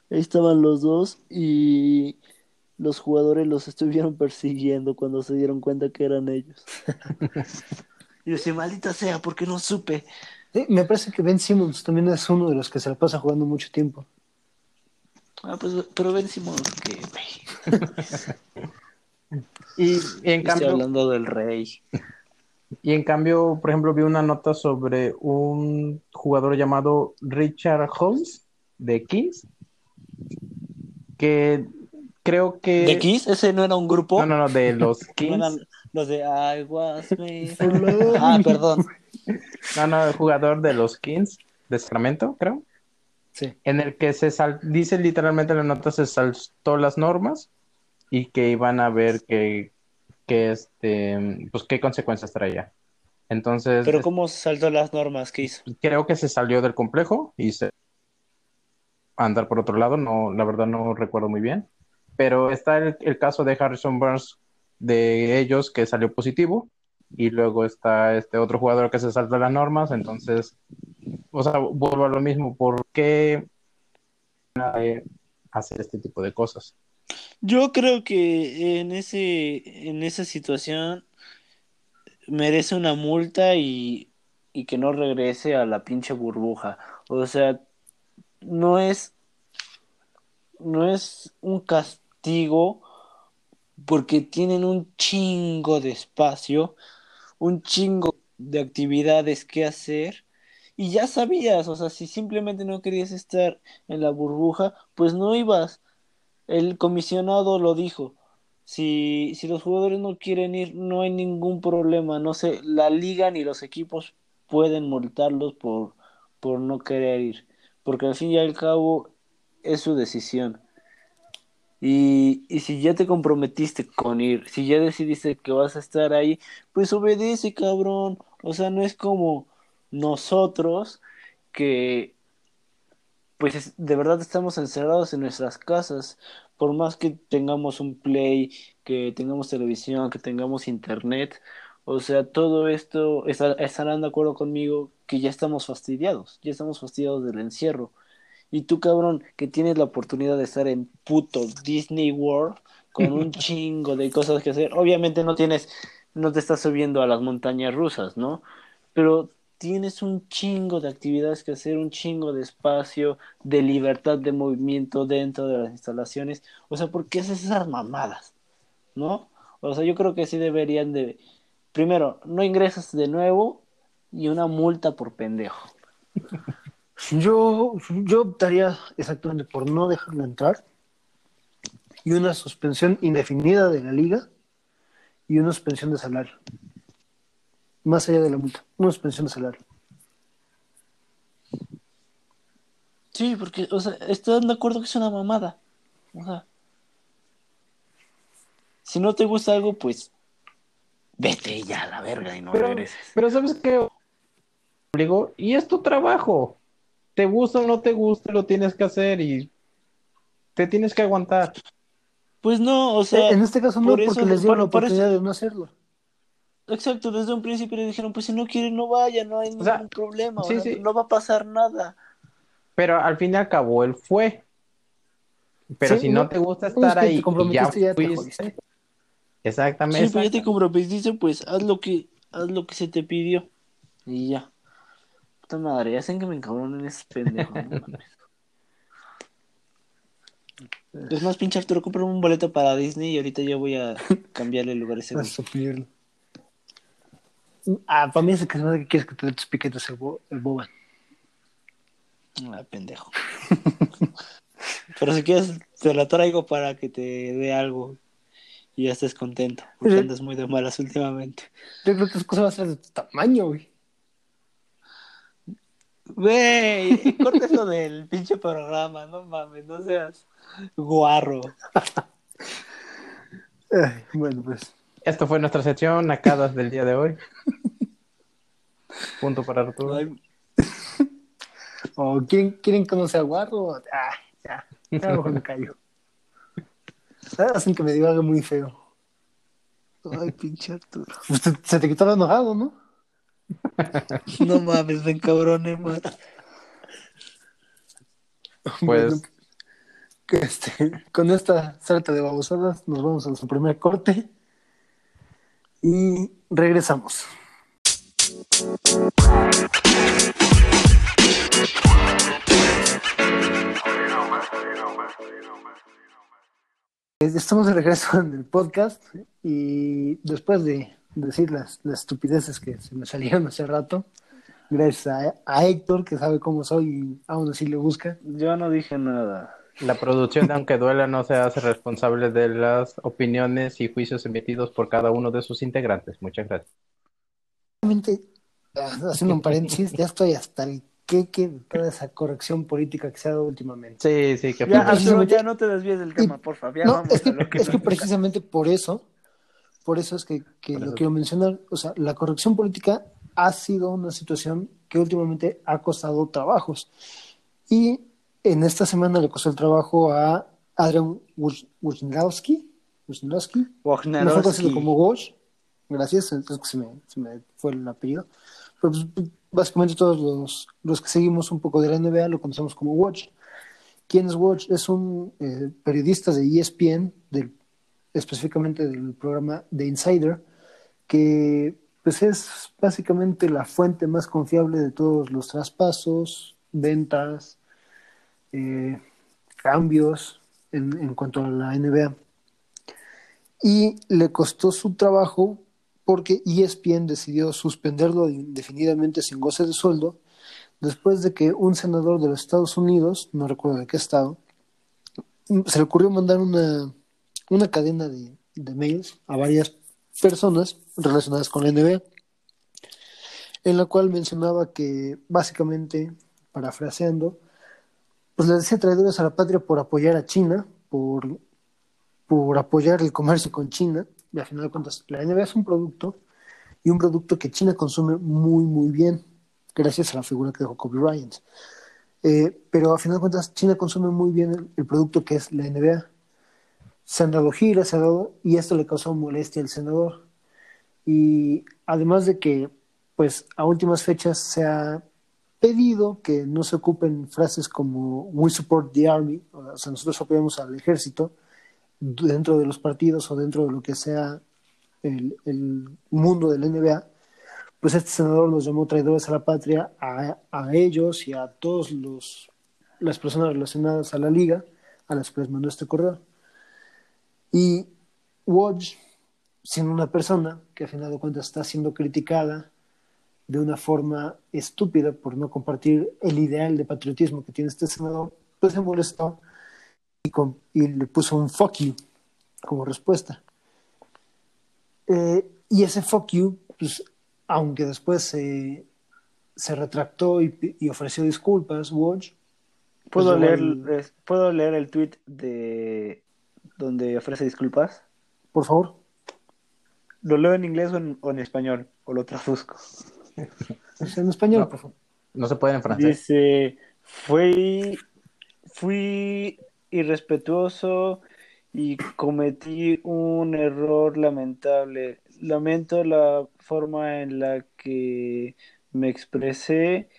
ahí estaban los dos y los jugadores los estuvieron persiguiendo cuando se dieron cuenta que eran ellos. y yo decía, maldita sea, ¿por qué no supe? Sí, me parece que Ben Simmons también es uno de los que se la pasa jugando mucho tiempo. Ah, pues, pero Ben Simmons, que Y, y en estoy cambio, hablando del rey. y en cambio, por ejemplo, vi una nota sobre un jugador llamado Richard Holmes de Kings, que creo que... ¿De Kiss? ¿Ese no era un grupo? No, no, no, de los ¿No Kings. eran los de I was made Ah, perdón. No, no, el jugador de los Kings de Sacramento, creo. Sí. En el que se sal... dice literalmente en la nota se saltó las normas y que iban a ver que, que este, pues qué consecuencias traía. Entonces, Pero ¿cómo saltó las normas que hizo? creo que se salió del complejo y se andar por otro lado, no, la verdad no recuerdo muy bien. Pero está el, el caso de Harrison Burns de ellos que salió positivo y luego está este otro jugador que se salta las normas, entonces, o sea, vuelvo a lo mismo, ¿por qué hacer este tipo de cosas? Yo creo que en ese, en esa situación merece una multa y, y que no regrese a la pinche burbuja. O sea, no es, no es un castigo porque tienen un chingo de espacio, un chingo de actividades que hacer. Y ya sabías, o sea, si simplemente no querías estar en la burbuja, pues no ibas. El comisionado lo dijo. Si, si los jugadores no quieren ir, no hay ningún problema. No sé, la liga ni los equipos pueden multarlos por, por no querer ir. Porque al fin y al cabo es su decisión. Y, y si ya te comprometiste con ir, si ya decidiste que vas a estar ahí, pues obedece, cabrón. O sea, no es como nosotros que pues es- de verdad estamos encerrados en nuestras casas, por más que tengamos un play, que tengamos televisión, que tengamos internet, o sea, todo esto, estarán de acuerdo conmigo que ya estamos fastidiados, ya estamos fastidiados del encierro. Y tú, cabrón, que tienes la oportunidad de estar en puto Disney World con un chingo de cosas que hacer, obviamente no tienes, no te estás subiendo a las montañas rusas, ¿no? Pero tienes un chingo de actividades que hacer, un chingo de espacio, de libertad de movimiento dentro de las instalaciones. O sea, ¿por qué haces esas mamadas? ¿No? O sea, yo creo que sí deberían de... Primero, no ingresas de nuevo y una multa por pendejo. Yo, yo optaría exactamente por no dejarlo entrar y una suspensión indefinida de la liga y una suspensión de salario. Más allá de la multa, una suspensión de salario. Sí, porque, o sea, están de acuerdo que es una mamada. O sea, si no te gusta algo, pues vete ya a la verga y no Pero, regreses. pero ¿sabes qué? Digo, y es tu trabajo. Te gusta o no te gusta, lo tienes que hacer y te tienes que aguantar. Pues no, o sea, en este caso no, por porque eso- les dio por- la eso- oportunidad de no hacerlo. Exacto, desde un principio le dijeron, pues si no quiere no vaya, no hay ningún sea, problema, sí, sí. no va a pasar nada. Pero al fin y al cabo, él fue. Pero Sí, si no no, te gusta es estar que te ahí ya comprometiste y ya te fuiste. jodiste. Exactamente. Sí, pues ya te comprometiste, pues haz lo que, haz lo que se te pidió. Y ya. Puta madre, ya hacen que me encabronen esos pendejos, no mames. Es más, pinche Arturo, compra un boleto para Disney y ahorita yo voy a cambiarle el lugar a ese güey. Pedirlo. Ah, para mí es el que se me hace que quieres que te dé tus piquetes el, bo- el boba. Ah, pendejo. Pero si quieres, te la traigo para que te dé algo y ya estés contento. Porque andas muy de malas últimamente. Yo creo que esa cosa va a ser de tu tamaño, güey. Güey, corta eso del pinche programa, no mames, no seas guarro. Ay, bueno, pues. Esto fue nuestra sección Nacadas del día de hoy. Punto para Arturo. Ay, ¿O quieren, quieren conocer a Guarro? Ah, ya, ya a lo mejor me callo. Hacen que me diga algo muy feo. Ay, pinche Arturo. Pues te- se te quitó lo enojado, ¿no? No mames, ven cabrones, man. Pues- Bueno, que este, con esta sarta de babosadas nos vamos a su primer corte y regresamos. Estamos de regreso en el podcast y después de decir las, las estupideces que se me salieron hace rato, gracias a, a Héctor que sabe cómo soy y aún así le busca. Yo no dije nada. La producción, aunque duela, no se hace responsable de las opiniones y juicios emitidos por cada uno de sus integrantes. Muchas gracias. Realmente, ah, haciendo un paréntesis, ya estoy hasta el queque de toda esa corrección política que se ha dado últimamente. Sí, sí, que Ya, ya no te desvíes del tema, por favor. Ya No, vamos es que, a lo que es que precisamente por eso, por eso es que, que Por lo eso. quiero mencionar. O sea, la corrección política ha sido una situación que últimamente ha costado trabajos. Y en esta semana le costó el trabajo a Adrian Woj- Wojnarowski, Wojnarowski, mejor conocido como Woj. Gracias, es que se me, se me fue el apellido. Pero pues, básicamente todos los, los que seguimos un poco de la NBA lo conocemos como Woj. ¿Quién es Woj? Es un eh, periodista de ESPN, del, específicamente del programa The Insider, que pues es básicamente la fuente más confiable de todos los traspasos, ventas, eh, cambios en, en cuanto a la NBA. Y le costó su trabajo porque ESPN decidió suspenderlo indefinidamente sin goce de sueldo después de que un senador de los Estados Unidos, no recuerdo de qué estado, se le ocurrió mandar una, una cadena de, de mails a varias personas relacionadas con la NBA, en la cual mencionaba que básicamente, parafraseando, pues le decía traidores a la patria por apoyar a China, por, por apoyar el comercio con China, y al final de cuentas, la NBA es un producto y un producto que China consume muy, muy bien, gracias a la figura que dejó Kobe Bryant. Eh, pero a final de cuentas, China consume muy bien el, el producto que es la NBA. Se han dado giras, se ha dado, y esto le causó molestia al senador. Y además de que, pues, a últimas fechas se ha pedido que no se ocupen frases como we support the army, o sea, nosotros apoyamos al ejército dentro de los partidos o dentro de lo que sea el, el mundo de la NBA, pues este senador los llamó traidores a la patria a, a ellos y a todos los las personas relacionadas a la liga a las que les mandó este correo. Y Woj, siendo una persona que a final de cuentas está siendo criticada de una forma estúpida por no compartir el ideal de patriotismo que tiene este senador, pues se molestó y, con- y le puso un fuck you como respuesta. Eh, y ese fuck you, pues, aunque después se, se retractó y, ofreció disculpas, ¿Puedo, Pues leer, igual- es- ¿Puedo leer el tweet de donde ofrece disculpas? por favor. ¿Lo leo en inglés o en, o en español? ¿O lo traduzco? En español, No. por favor. No se puede en francés. Dice, fui, fui irrespetuoso y cometí un error lamentable. Lamento la forma en la que me expresé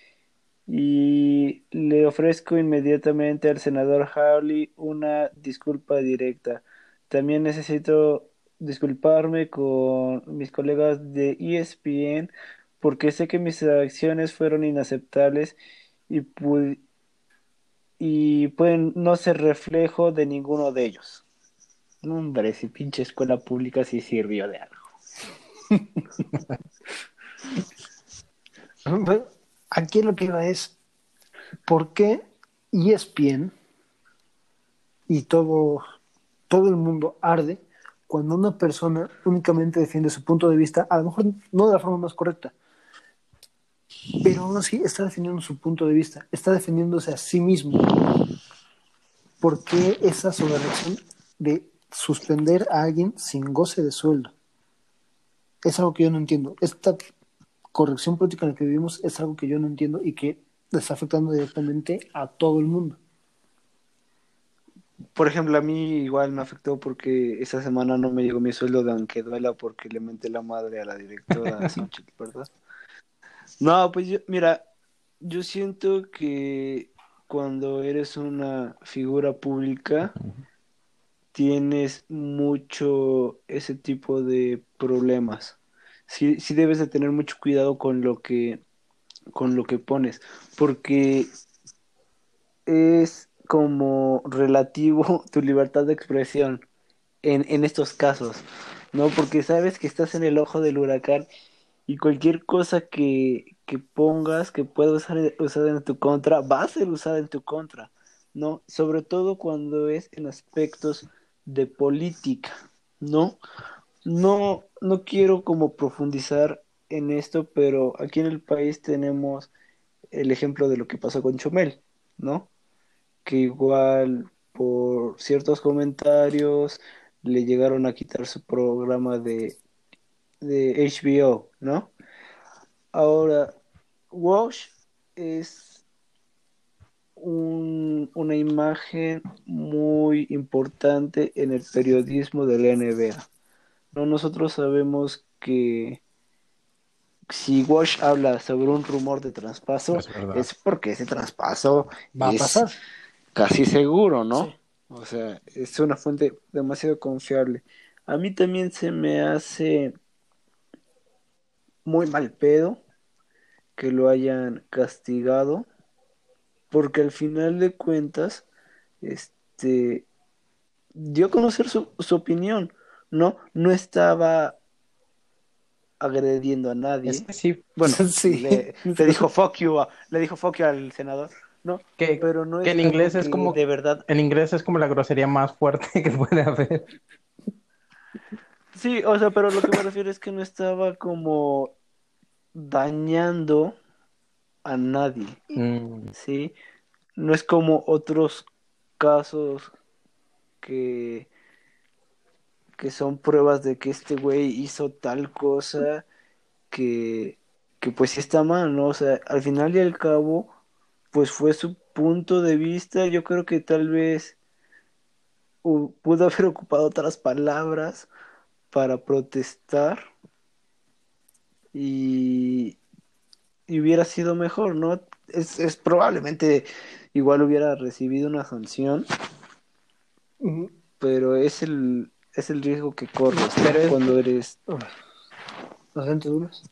y le ofrezco inmediatamente al senador Hawley una disculpa directa. También necesito disculparme con mis colegas de ESPN porque sé que mis acciones fueron inaceptables y, pu- y pueden no ser reflejo de ninguno de ellos. Hombre, si pinche escuela pública sí sirvió de algo. Aquí lo que iba es, ¿por qué ESPN y todo, todo el mundo arde cuando una persona únicamente defiende su punto de vista, a lo mejor no de la forma más correcta, pero aún así está defendiendo su punto de vista, está defendiéndose a sí mismo? ¿Por qué esa sobrereacción de suspender a alguien sin goce de sueldo? Es algo que yo no entiendo. Esta corrección política en la que vivimos es algo que yo no entiendo y que está afectando directamente a todo el mundo. Por ejemplo, a mí igual me afectó porque esa semana no me llegó mi sueldo de aunque duela porque le menté la madre a la directora ¿verdad? No, pues yo, mira, yo siento que cuando eres una figura pública tienes mucho ese tipo de problemas. Sí, sí debes de tener mucho cuidado con lo que con lo que pones, porque es como relativo tu libertad de expresión en, en estos casos, ¿no? Porque sabes que estás en el ojo del huracán y cualquier cosa que, que pongas que pueda usar, usar en tu contra va a ser usada en tu contra, ¿no? Sobre todo cuando es en aspectos de política, ¿no? No, no quiero como profundizar en esto, pero aquí en el país tenemos el ejemplo de lo que pasó con Chumel, ¿no? Que igual por ciertos comentarios le llegaron a quitar su programa de, de HBO, ¿no? Ahora, Wash es un, una imagen muy importante en el periodismo de la NBA. ¿No? Nosotros sabemos que si Wash habla sobre un rumor de traspaso, es, porque ese traspaso va a pasar. Casi seguro, ¿no? O sea, es una fuente demasiado confiable. A mí también se me hace muy mal pedo que lo hayan castigado, porque al final de cuentas, este, dio a conocer su, su opinión, ¿no? No estaba agrediendo a nadie. sí. Bueno, sí. Le, dijo fuck you, le dijo fuck you al senador. No, que, pero no que en inglés es como de verdad. En inglés es como la grosería más fuerte que puede haber. Sí, o sea, pero lo que me refiero es que no estaba como dañando a nadie. Mm. Sí, no es como otros casos que que son pruebas de que este güey hizo tal cosa que, que pues sí está mal, ¿no? O sea, al final y al cabo, pues fue su punto de vista, yo creo que tal vez pudo haber ocupado otras palabras para protestar y, y hubiera sido mejor, ¿no? Es, es probablemente igual hubiera recibido una sanción, pero es el, es el riesgo que corres cuando eres bastante duros.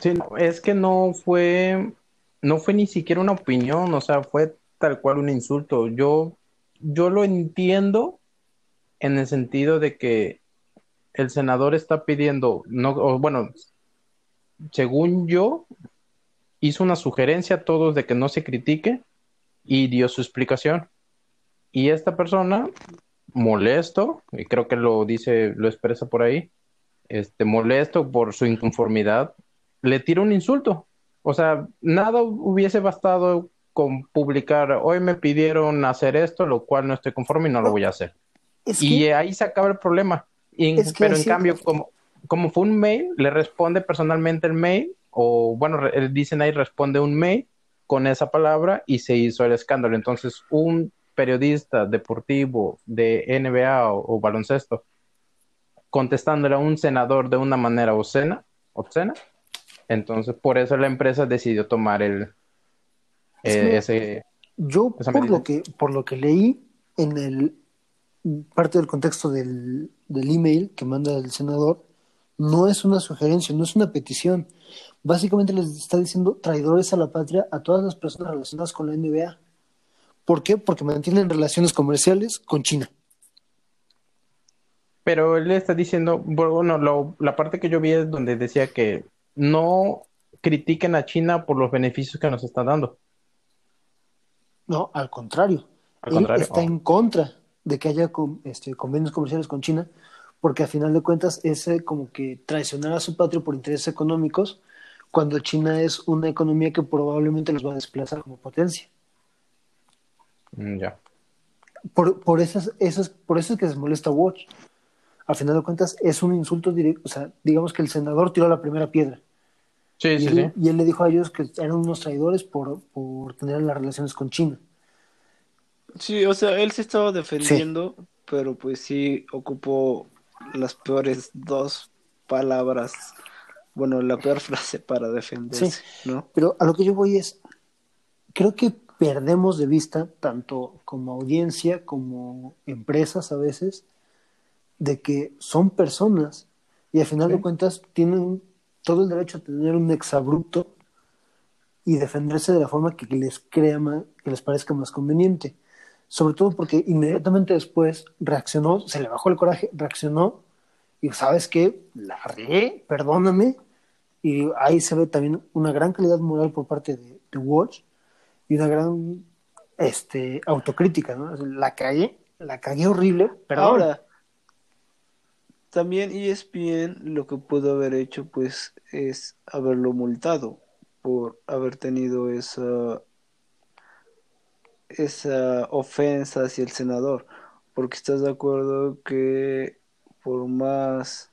Sí, es que no fue, no fue ni siquiera una opinión, o sea, fue tal cual un insulto. Yo, yo lo entiendo en el sentido de que el senador está pidiendo, no, bueno, según yo, hizo una sugerencia a todos de que no se critique y dio su explicación. Y esta persona molesto, y creo que lo dice, lo expresa por ahí, este, molesto por su inconformidad, le tira un insulto. O sea, nada hubiese bastado con publicar, hoy me pidieron hacer esto, lo cual no estoy conforme y no lo voy a hacer. y ahí se acaba el problema. pero en cambio, como, como fue un mail, le responde personalmente el mail, o bueno, dicen ahí responde un mail con esa palabra y se hizo el escándalo. Entonces, un periodista deportivo de NBA o, baloncesto contestándole a un senador de una manera obscena, obscena, entonces por eso la empresa decidió tomar el eh, ese yo por lo que por lo que leí en el parte del contexto del, del email que manda el senador no es una sugerencia, no es una petición. Básicamente les está diciendo traidores a la patria a todas las personas relacionadas con la NBA. ¿Por qué? Porque mantienen relaciones comerciales con China. Pero él está diciendo, bueno, la parte que yo vi es donde decía que no critiquen a China por los beneficios que nos está dando. No, al contrario. él está oh. en contra de que haya este, convenios comerciales con China, porque a final de cuentas es como que traicionar a su patria por intereses económicos, cuando China es una economía que probablemente los va a desplazar como potencia. Mm, ya. Por, por, esas, esas, por eso es que se molesta Watch. Al final de cuentas, es un insulto directo. O sea, digamos que el senador tiró la primera piedra. Sí, y, sí, él, sí. y él le dijo a ellos que eran unos traidores por, por tener las relaciones con China. Sí, o sea, él se estaba defendiendo, pero pues sí ocupó las peores dos palabras, bueno, la peor frase para defenderse, ¿no? Pero a lo que yo voy es, creo que perdemos de vista, tanto como audiencia como empresas a veces, de que son personas y al final Sí. de cuentas tienen todo el derecho a tener un exabrupto y defenderse de la forma que les crea más, que les parezca más conveniente. Sobre todo porque inmediatamente después reaccionó, se le bajó el coraje, reaccionó y sabes qué, la regué, perdóname. Y ahí se ve también una gran calidad moral por parte de, de Watch y una gran este, autocrítica, ¿no? La cagué, la cagué horrible, perdón. Ahora, también ESPN lo que pudo haber hecho pues es haberlo multado por haber tenido esa esa ofensa hacia el senador, porque estás de acuerdo que por más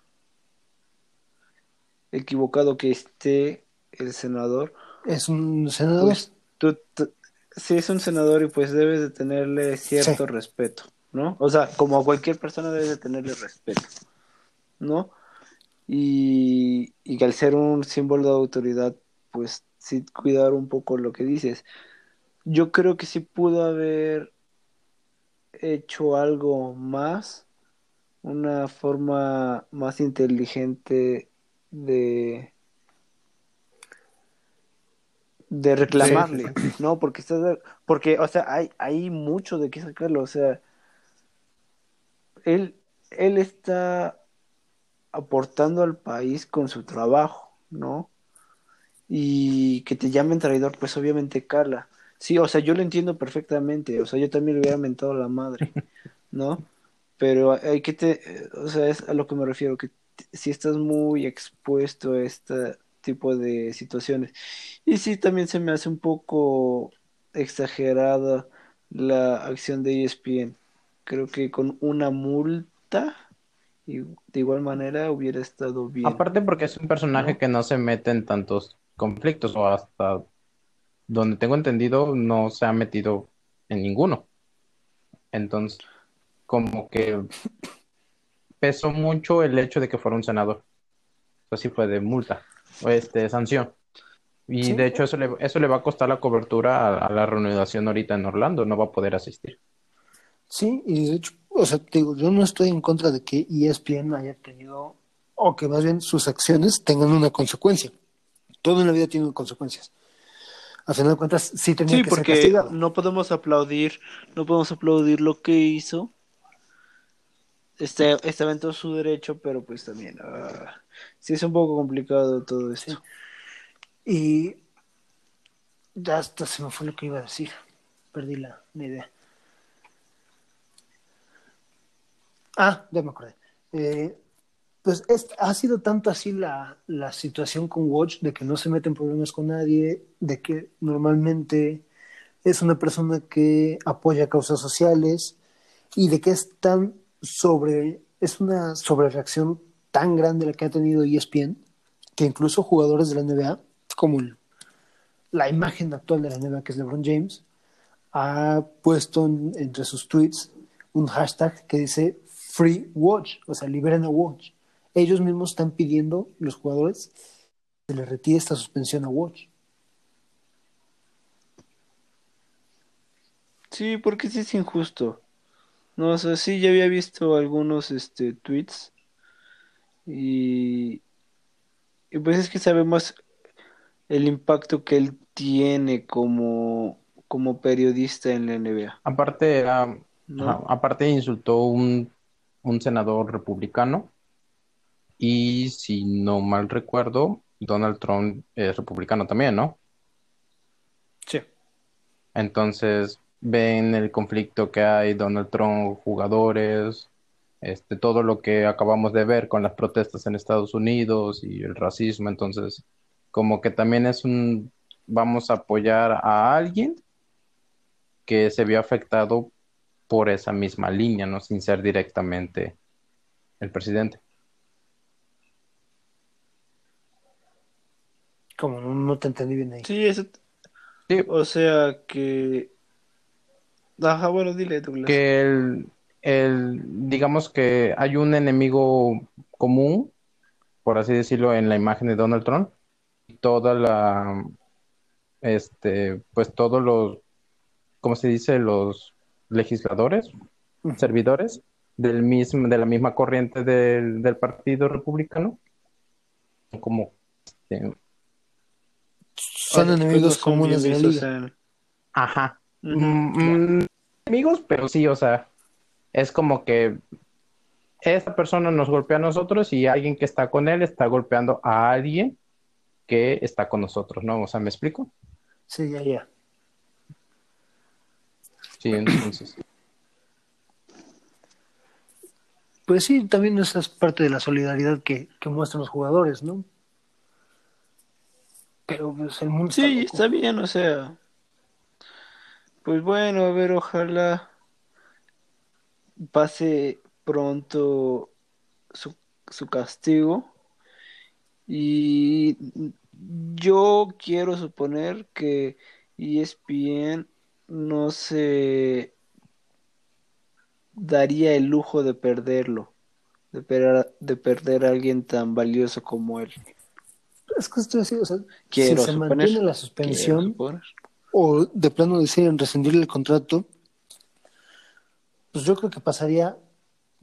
equivocado que esté el senador, es un senador. pues tú, sí es un senador y pues debes de tenerle cierto Sí. respeto, ¿no? O sea, como a cualquier persona debes de tenerle respeto, ¿no? Y, y que al ser un símbolo de autoridad, pues sí cuidar un poco lo que dices. Yo creo que sí pudo haber hecho algo más, una forma más inteligente de de reclamarle, ¿no? Porque estás porque, o sea, hay, hay mucho de qué sacarlo, o sea, él, él está aportando al país con su trabajo, ¿no? Y que te llamen traidor, pues obviamente cala. Sí, o sea, yo lo entiendo perfectamente, o sea, yo también le hubiera mentado la madre, ¿no? Pero hay que te, o sea, es a lo que me refiero, que si estás muy expuesto a este tipo de situaciones. Y sí, también se me hace un poco exagerada la acción de ESPN. Creo que con una multa, y de igual manera hubiera estado bien. Aparte porque es un personaje ¿No? que no se mete en tantos conflictos o hasta donde tengo entendido no se ha metido en ninguno. Entonces, como que pesó mucho el hecho de que fuera un senador. Así fue de multa, este, sanción. Y Sí. de hecho eso le, eso le va a costar la cobertura a, a la reanudación ahorita en Orlando, no va a poder asistir. Sí, y de hecho, o sea, te digo, yo no estoy en contra de que ESPN haya tenido, o que más bien sus acciones tengan una consecuencia. Todo en la vida tiene consecuencias. Al final de cuentas, sí tenía Sí, que ser porque castigado. no podemos aplaudir, no podemos aplaudir lo que hizo. Este, estaba en todo su derecho, pero pues también, ah, sí es un poco complicado todo esto. Y ya hasta se me fue lo que iba a decir. Perdí la, la idea. Ah, ya me acordé. Eh, pues es- ha sido tanto así la, la situación con Watch de que no se mete en problemas con nadie, de que normalmente es una persona que apoya causas sociales y de que es tan sobre, es una sobrereacción tan grande la que ha tenido ESPN que incluso jugadores de la NBA, como la imagen actual de la NBA que es LeBron James, ha puesto en- entre sus tweets un hashtag que dice Free Watch, o sea, liberen a Watch. Ellos mismos están pidiendo, los jugadores, que les retire esta suspensión a Watch. Sí, porque sí es injusto. No, o sea, sí, ya había visto algunos este, tweets y, y pues es que sabemos el impacto que él tiene como, como periodista en la NBA, Aparte, ajá, aparte insultó un, un senador republicano y si no mal recuerdo, Donald Trump es republicano también, ¿no? Sí. Entonces ven el conflicto que hay, Donald Trump, jugadores, este, todo lo que acabamos de ver con las protestas en Estados Unidos y el racismo, entonces como que también es un, vamos a apoyar a alguien que se vio afectado por esa misma línea, ¿no? Sin ser directamente el presidente. Como no, no te entendí bien ahí. Sí, eso. Sí. O sea que. Ajá, bueno, dile, Douglas. Que el, el, digamos que hay un enemigo común, por así decirlo, en la imagen de Donald Trump. Y toda la, este, pues todos los, ¿cómo se dice? Los legisladores, servidores del mismo, de la misma corriente del, del Partido Republicano. Como, este, Son enemigos comunes de bien la vistos liga. en- ajá. Mm, mm, amigos, pero sí, o sea, es como que esta persona nos golpea a nosotros y alguien que está con él está golpeando a alguien que está con nosotros, ¿no? O sea, ¿me explico? Sí, ya, ya. Sí, entonces. Pues sí, también esa es parte de la solidaridad que, que muestran los jugadores, ¿no? Pero pues el mundo Sí, está bien, o sea. Pues bueno, a ver, ojalá pase pronto su, su castigo. Y yo quiero suponer que ESPN no se daría el lujo de perderlo, de, per- de perder a alguien tan valioso como él. Es que estoy así, o sea, Quiero si se suponer, mantiene la suspensión o de plano deciden rescindirle el contrato, pues yo creo que pasaría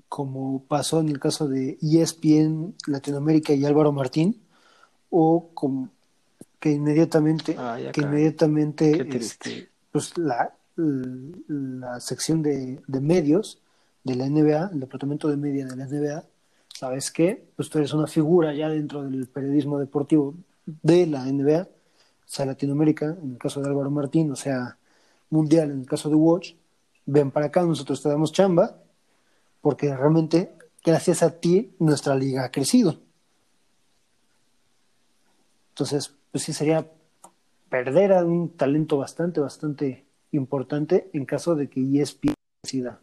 como pasó en el caso de ESPN Latinoamérica y Álvaro Martín, o como que inmediatamente, Ah, que inmediatamente este, pues la, la sección de, de medios de la NBA, el departamento de media de la NBA, ¿sabes qué? Pues tú eres una figura ya dentro del periodismo deportivo de la NBA, o sea, Latinoamérica, en el caso de Álvaro Martín, o sea, mundial en el caso de Watch, ven para acá, nosotros te damos chamba, porque realmente, gracias a ti, nuestra liga ha crecido. Entonces, pues sí sería perder a un talento bastante, bastante importante en caso de que ESPN decida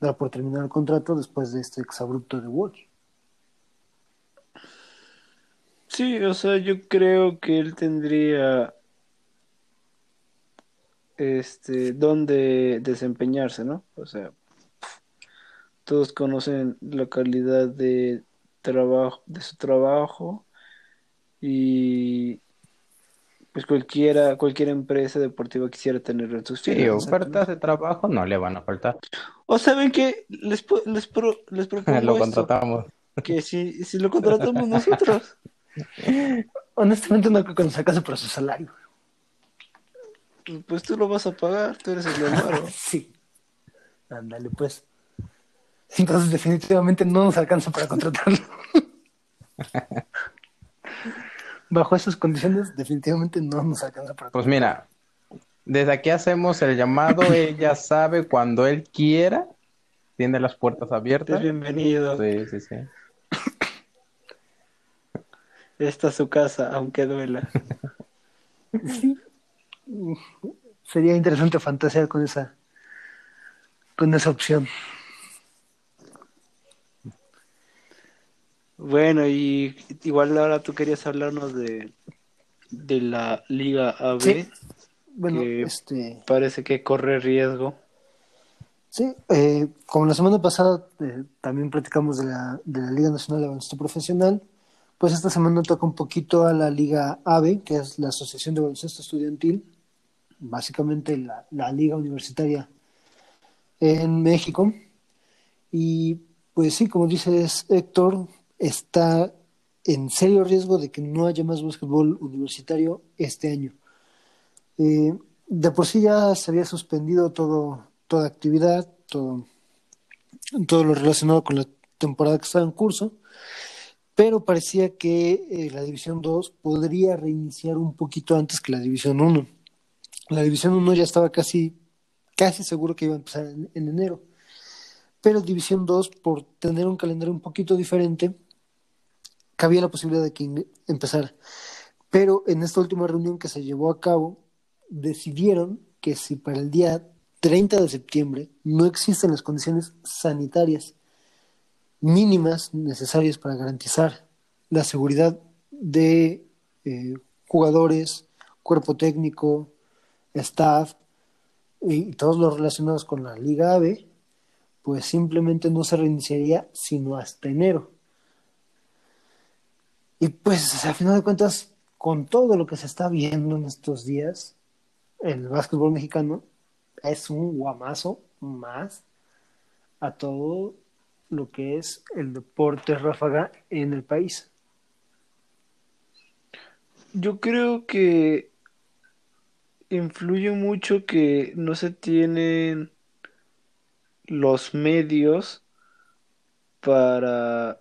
dar por terminar el contrato después de este exabrupto de Watch. Sí, o sea, yo creo que él tendría este donde desempeñarse, ¿no? O sea, todos conocen la calidad de trabajo, de su trabajo y pues cualquiera, cualquier empresa deportiva quisiera tenerlo en sus Sí, filas. ofertas de trabajo no le van a faltar. O saben que les, les, pro- les propongo Lo esto, contratamos. que si, si lo contratamos nosotros, Honestamente no creo que nos alcance por su salario. Pues tú lo vas a pagar, tú eres el del varo. Sí. Ándale, pues. Entonces definitivamente no nos alcanza para contratarlo. Bajo esas condiciones, definitivamente no nos alcanza para Pues mira, desde aquí hacemos el llamado, ella sabe cuando él quiera, tiene las puertas Es abiertas. bienvenido. Sí, sí, sí. Esta es su casa, aunque duela. Sí. Sería interesante fantasear con esa con esa opción. Bueno, y igual ahora tú querías hablarnos de, de la Liga AB. Sí. Bueno, Que- este Parece que corre riesgo. sí, eh, como la semana pasada eh, también platicamos de la, de la Liga Nacional de Baloncesto Profesional, pues esta semana toca un poquito a la Liga AVE, que es la Asociación de Baloncesto Estudiantil, básicamente la, liga universitaria en México. Y pues sí, como dices Héctor, está en serio riesgo de que no haya más básquetbol universitario este año. Eh, de por sí ya se había suspendido todo, toda actividad, todo, todo lo relacionado con la temporada que estaba en curso, pero parecía que eh, la División 2 podría reiniciar un poquito antes que la División 1. La División 1 ya estaba casi, casi seguro que iba a empezar en, en enero, pero División 2, por tener un calendario un poquito diferente, cabía la posibilidad de que empezara. Pero en esta última reunión que se llevó a cabo, decidieron que si para el día 30 de septiembre no existen las condiciones sanitarias mínimas necesarias para garantizar la seguridad de eh, jugadores, cuerpo técnico, staff y todos los relacionados con la Liga AVE, pues simplemente no se reiniciaría sino hasta enero. Y pues a final de cuentas, con todo lo que se está viendo en estos días, el básquetbol mexicano es un guamazo más a todo lo que es el deporte ráfaga en el país. Yo creo que influye mucho que no se tienen los medios para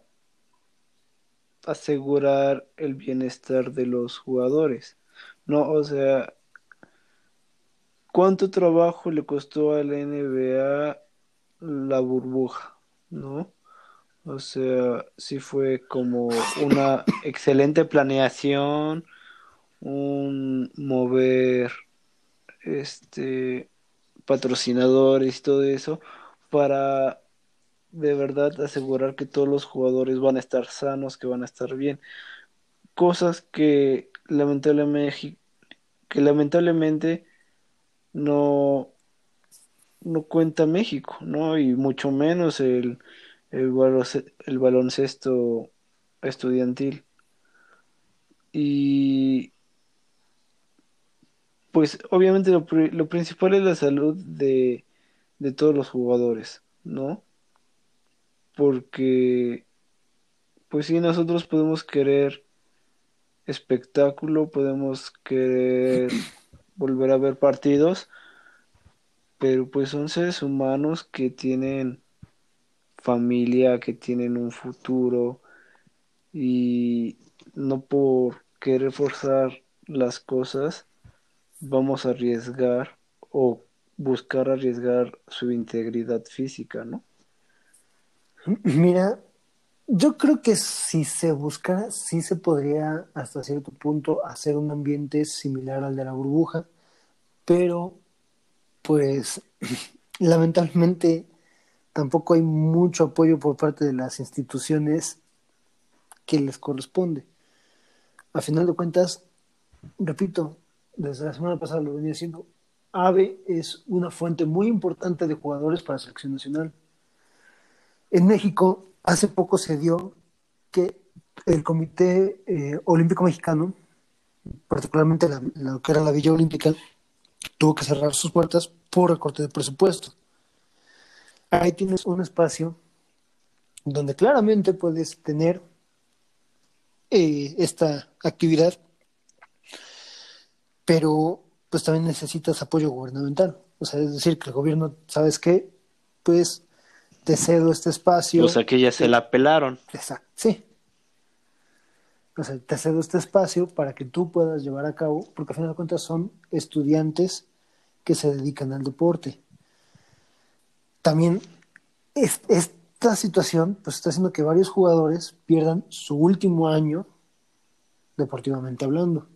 asegurar el bienestar de los jugadores. No, o sea, ¿cuánto trabajo le costó a la NBA la burbuja? ¿No? O sea, sí fue como una excelente planeación, un mover este patrocinadores y todo eso para de verdad asegurar que todos los jugadores van a estar sanos, que van a estar bien. Cosas que lamentablemente, que lamentablemente no, no cuenta México, ¿no? Y mucho menos el, el, el baloncesto estudiantil. Y pues obviamente lo, lo principal es la salud de, de todos los jugadores, ¿no? Porque, pues sí, nosotros podemos querer espectáculo, podemos querer volver a ver partidos, pero pues son seres humanos que tienen familia, que tienen un futuro y no por querer forzar las cosas vamos a arriesgar o buscar arriesgar su integridad física, ¿no? Mira, yo creo que si se buscara, sí se podría hasta cierto punto hacer un ambiente similar al de la burbuja, pero pues lamentablemente tampoco hay mucho apoyo por parte de las instituciones que les corresponde. A final de cuentas, repito, desde la semana pasada lo venía diciendo, AVE es una fuente muy importante de jugadores para la selección nacional. En México, hace poco se dio que el Comité eh, Olímpico Mexicano, particularmente lo que era la Villa Olímpica, tuvo que cerrar sus puertas por recorte de presupuesto. Ahí tienes un espacio donde claramente puedes tener eh, esta actividad, pero pues también necesitas apoyo gubernamental. O sea, es decir, que el gobierno, ¿sabes qué? Pues te cedo este espacio. O sea, que ya se la pelaron. Exacto, sí. O sea, te cedo este espacio para que tú puedas llevar a cabo, porque a fin de cuentas son estudiantes que se dedican al deporte. También esta situación pues está haciendo que varios jugadores pierdan su último año deportivamente hablando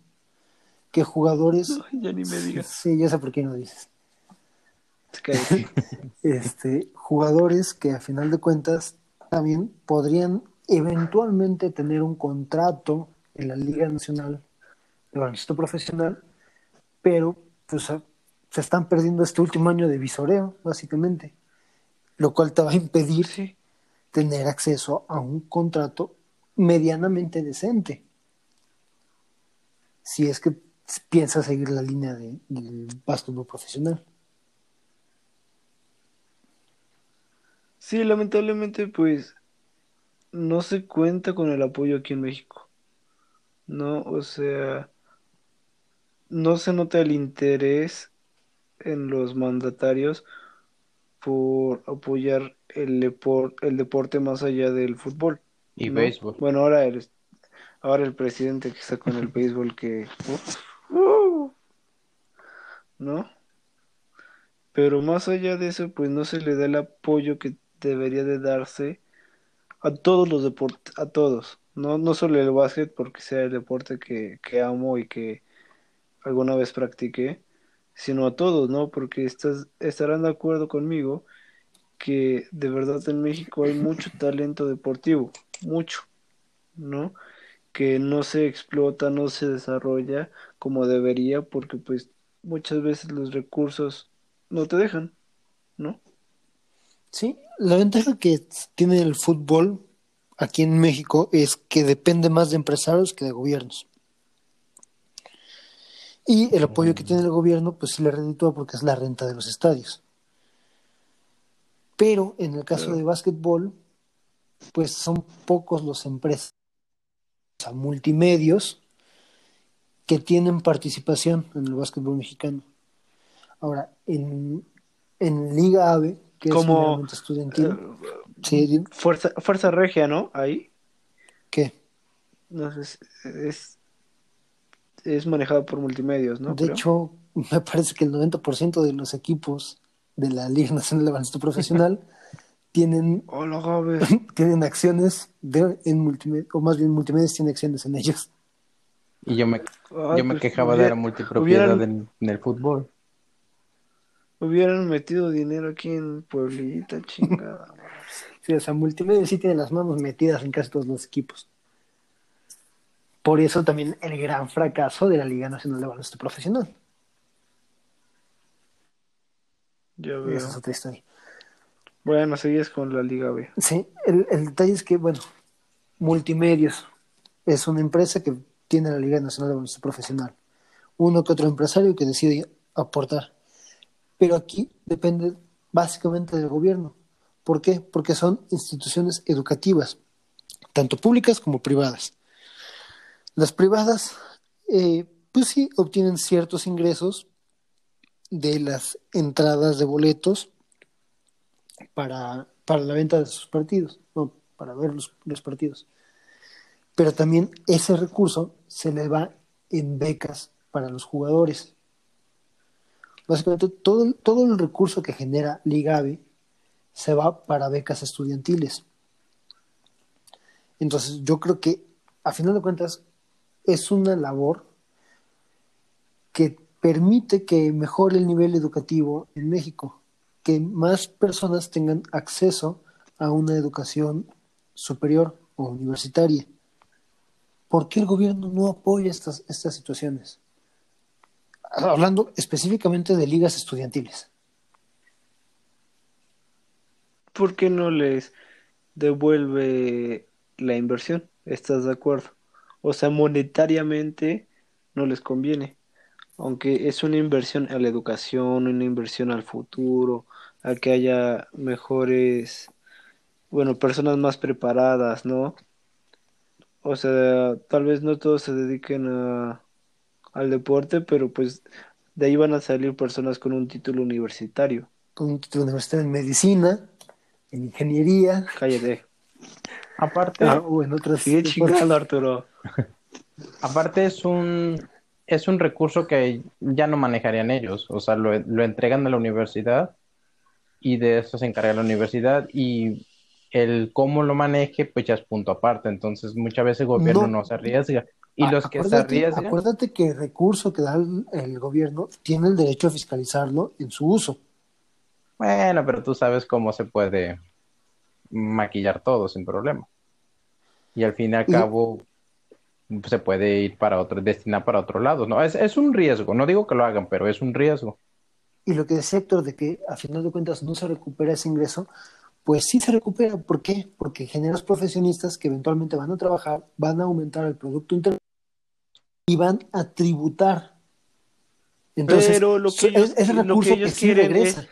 que jugadores. ya ni me digas. Sí, ya sé por qué no dices. este, jugadores que a final de cuentas también podrían eventualmente tener un contrato en la Liga Nacional de Baloncesto Profesional, pero pues se están perdiendo este último año de visoreo, básicamente, lo cual te va a impedir tener acceso a un contrato medianamente decente. Si es que piensa seguir la línea de, del básquetbol profesional. Sí, lamentablemente, pues no se cuenta con el apoyo aquí en México. No, o sea, no se nota el interés en los mandatarios por apoyar el, el deporte más allá del fútbol. Y béisbol. Bueno, ahora el, ahora el presidente que está con el béisbol que... ¿no? Pero más allá de eso, pues no se le da el apoyo que debería de darse a todos los deportes, a todos, no, no solo el básquet porque sea el deporte que, que amo y que alguna vez practiqué, sino a todos, ¿no? Porque estás, estarán de acuerdo conmigo que de verdad en México hay mucho talento deportivo, mucho, ¿no? que no se explota, no se desarrolla como debería, porque pues muchas veces los recursos no te dejan, ¿no? Sí, la ventaja que tiene el fútbol aquí en México es que depende más de empresarios que de gobiernos. Y el apoyo que tiene el gobierno, pues sí le reditúa porque es la renta de los estadios. Pero en el caso de básquetbol, pues son pocos los empresas, o multimedios, que tienen participación en el básquetbol mexicano. Ahora, en, en Liga AVE, que Como, es estudiantil, eh, sí, Fuerza, Fuerza Regia, ¿no? Ahí. ¿qué? No sé, es, es, es manejado por multimedios, ¿no? De Creo. hecho, me parece que el 90% de los equipos de la Liga Nacional de Baloncesto Profesional tienen, Hola, tienen acciones de, en multimedia, o más bien multimedia tiene acciones en ellos. Y yo me, yo me pues, quejaba de la multipropiedad hubieran- en, en el fútbol. Hubieran metido dinero aquí en Pueblita, chingada. Sí, o sea, multimedia sí tiene las manos metidas en casi todos los equipos. Por eso también el gran fracaso de la Liga Nacional de Baloncesto Profesional. Ya Y veo. esa es otra historia. Bueno, seguís con la Liga B. Sí, el, el detalle es que, bueno, Multimedios es una empresa que tiene la Liga Nacional de Baloncesto Profesional. Uno que otro empresario que decide aportar. Pero aquí depende básicamente del gobierno. ¿Por qué? Porque son instituciones educativas, tanto públicas como privadas. Las privadas, eh, pues sí, obtienen ciertos ingresos de las entradas de boletos para, para la venta de sus partidos, no, para ver los, los partidos. Pero también ese recurso se le va en becas para los jugadores. Básicamente todo, todo el recurso que genera Ligabe se va para becas estudiantiles. Entonces yo creo que a final de cuentas es una labor que permite que mejore el nivel educativo en México, que más personas tengan acceso a una educación superior o universitaria. ¿Por qué el gobierno no apoya estas, estas situaciones? Hablando específicamente de ligas estudiantiles. ¿Por qué no les devuelve la inversión? ¿Estás de acuerdo? O sea, monetariamente no les conviene. Aunque es una inversión a la educación, una inversión al futuro, a que haya mejores, bueno, personas más preparadas, ¿no? O sea, tal vez no todos se dediquen a, al deporte, pero pues de ahí van a salir personas con un título universitario. Con un título universitario en medicina, en ingeniería, Cállate. Aparte, ah, o en otras. Sigue chingando, Arturo. aparte es un es un recurso que ya no manejarían ellos, o sea, lo, lo entregan a la universidad y de eso se encarga la universidad y el cómo lo maneje pues ya es punto aparte, entonces muchas veces el gobierno No. no, se arriesga y los que se arriesgan acuérdate que el recurso que da el, el gobierno tiene el derecho a fiscalizarlo en su uso. Bueno, pero tú sabes cómo se puede maquillar todo sin problema. Y al fin y al cabo se puede ir para otro, destinar para otro lado. No, es, es un riesgo. No digo que lo hagan, pero es un riesgo. Y lo que decía Héctor de que a final de cuentas no se recupera ese ingreso, pues sí se recupera. ¿Por qué? Porque generas profesionistas que eventualmente van a trabajar, van a aumentar el Producto Interno y van a tributar. Entonces, Pero lo que ellos- es, ese lo que ellos sí quieren regresa. es-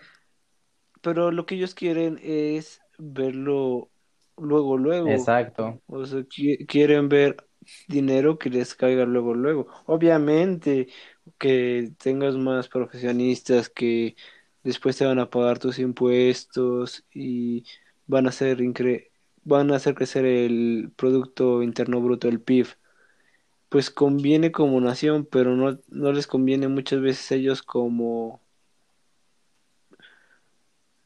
Pero lo que ellos quieren es verlo luego, luego. Exacto. O sea, qui- quieren ver dinero que les caiga luego, luego. Obviamente que tengas más profesionistas que después te van a pagar tus impuestos y van a hacer incre- van a hacer crecer el Producto Interno Bruto, el PIB. Pues conviene como nación, pero no, no les conviene muchas veces ellos como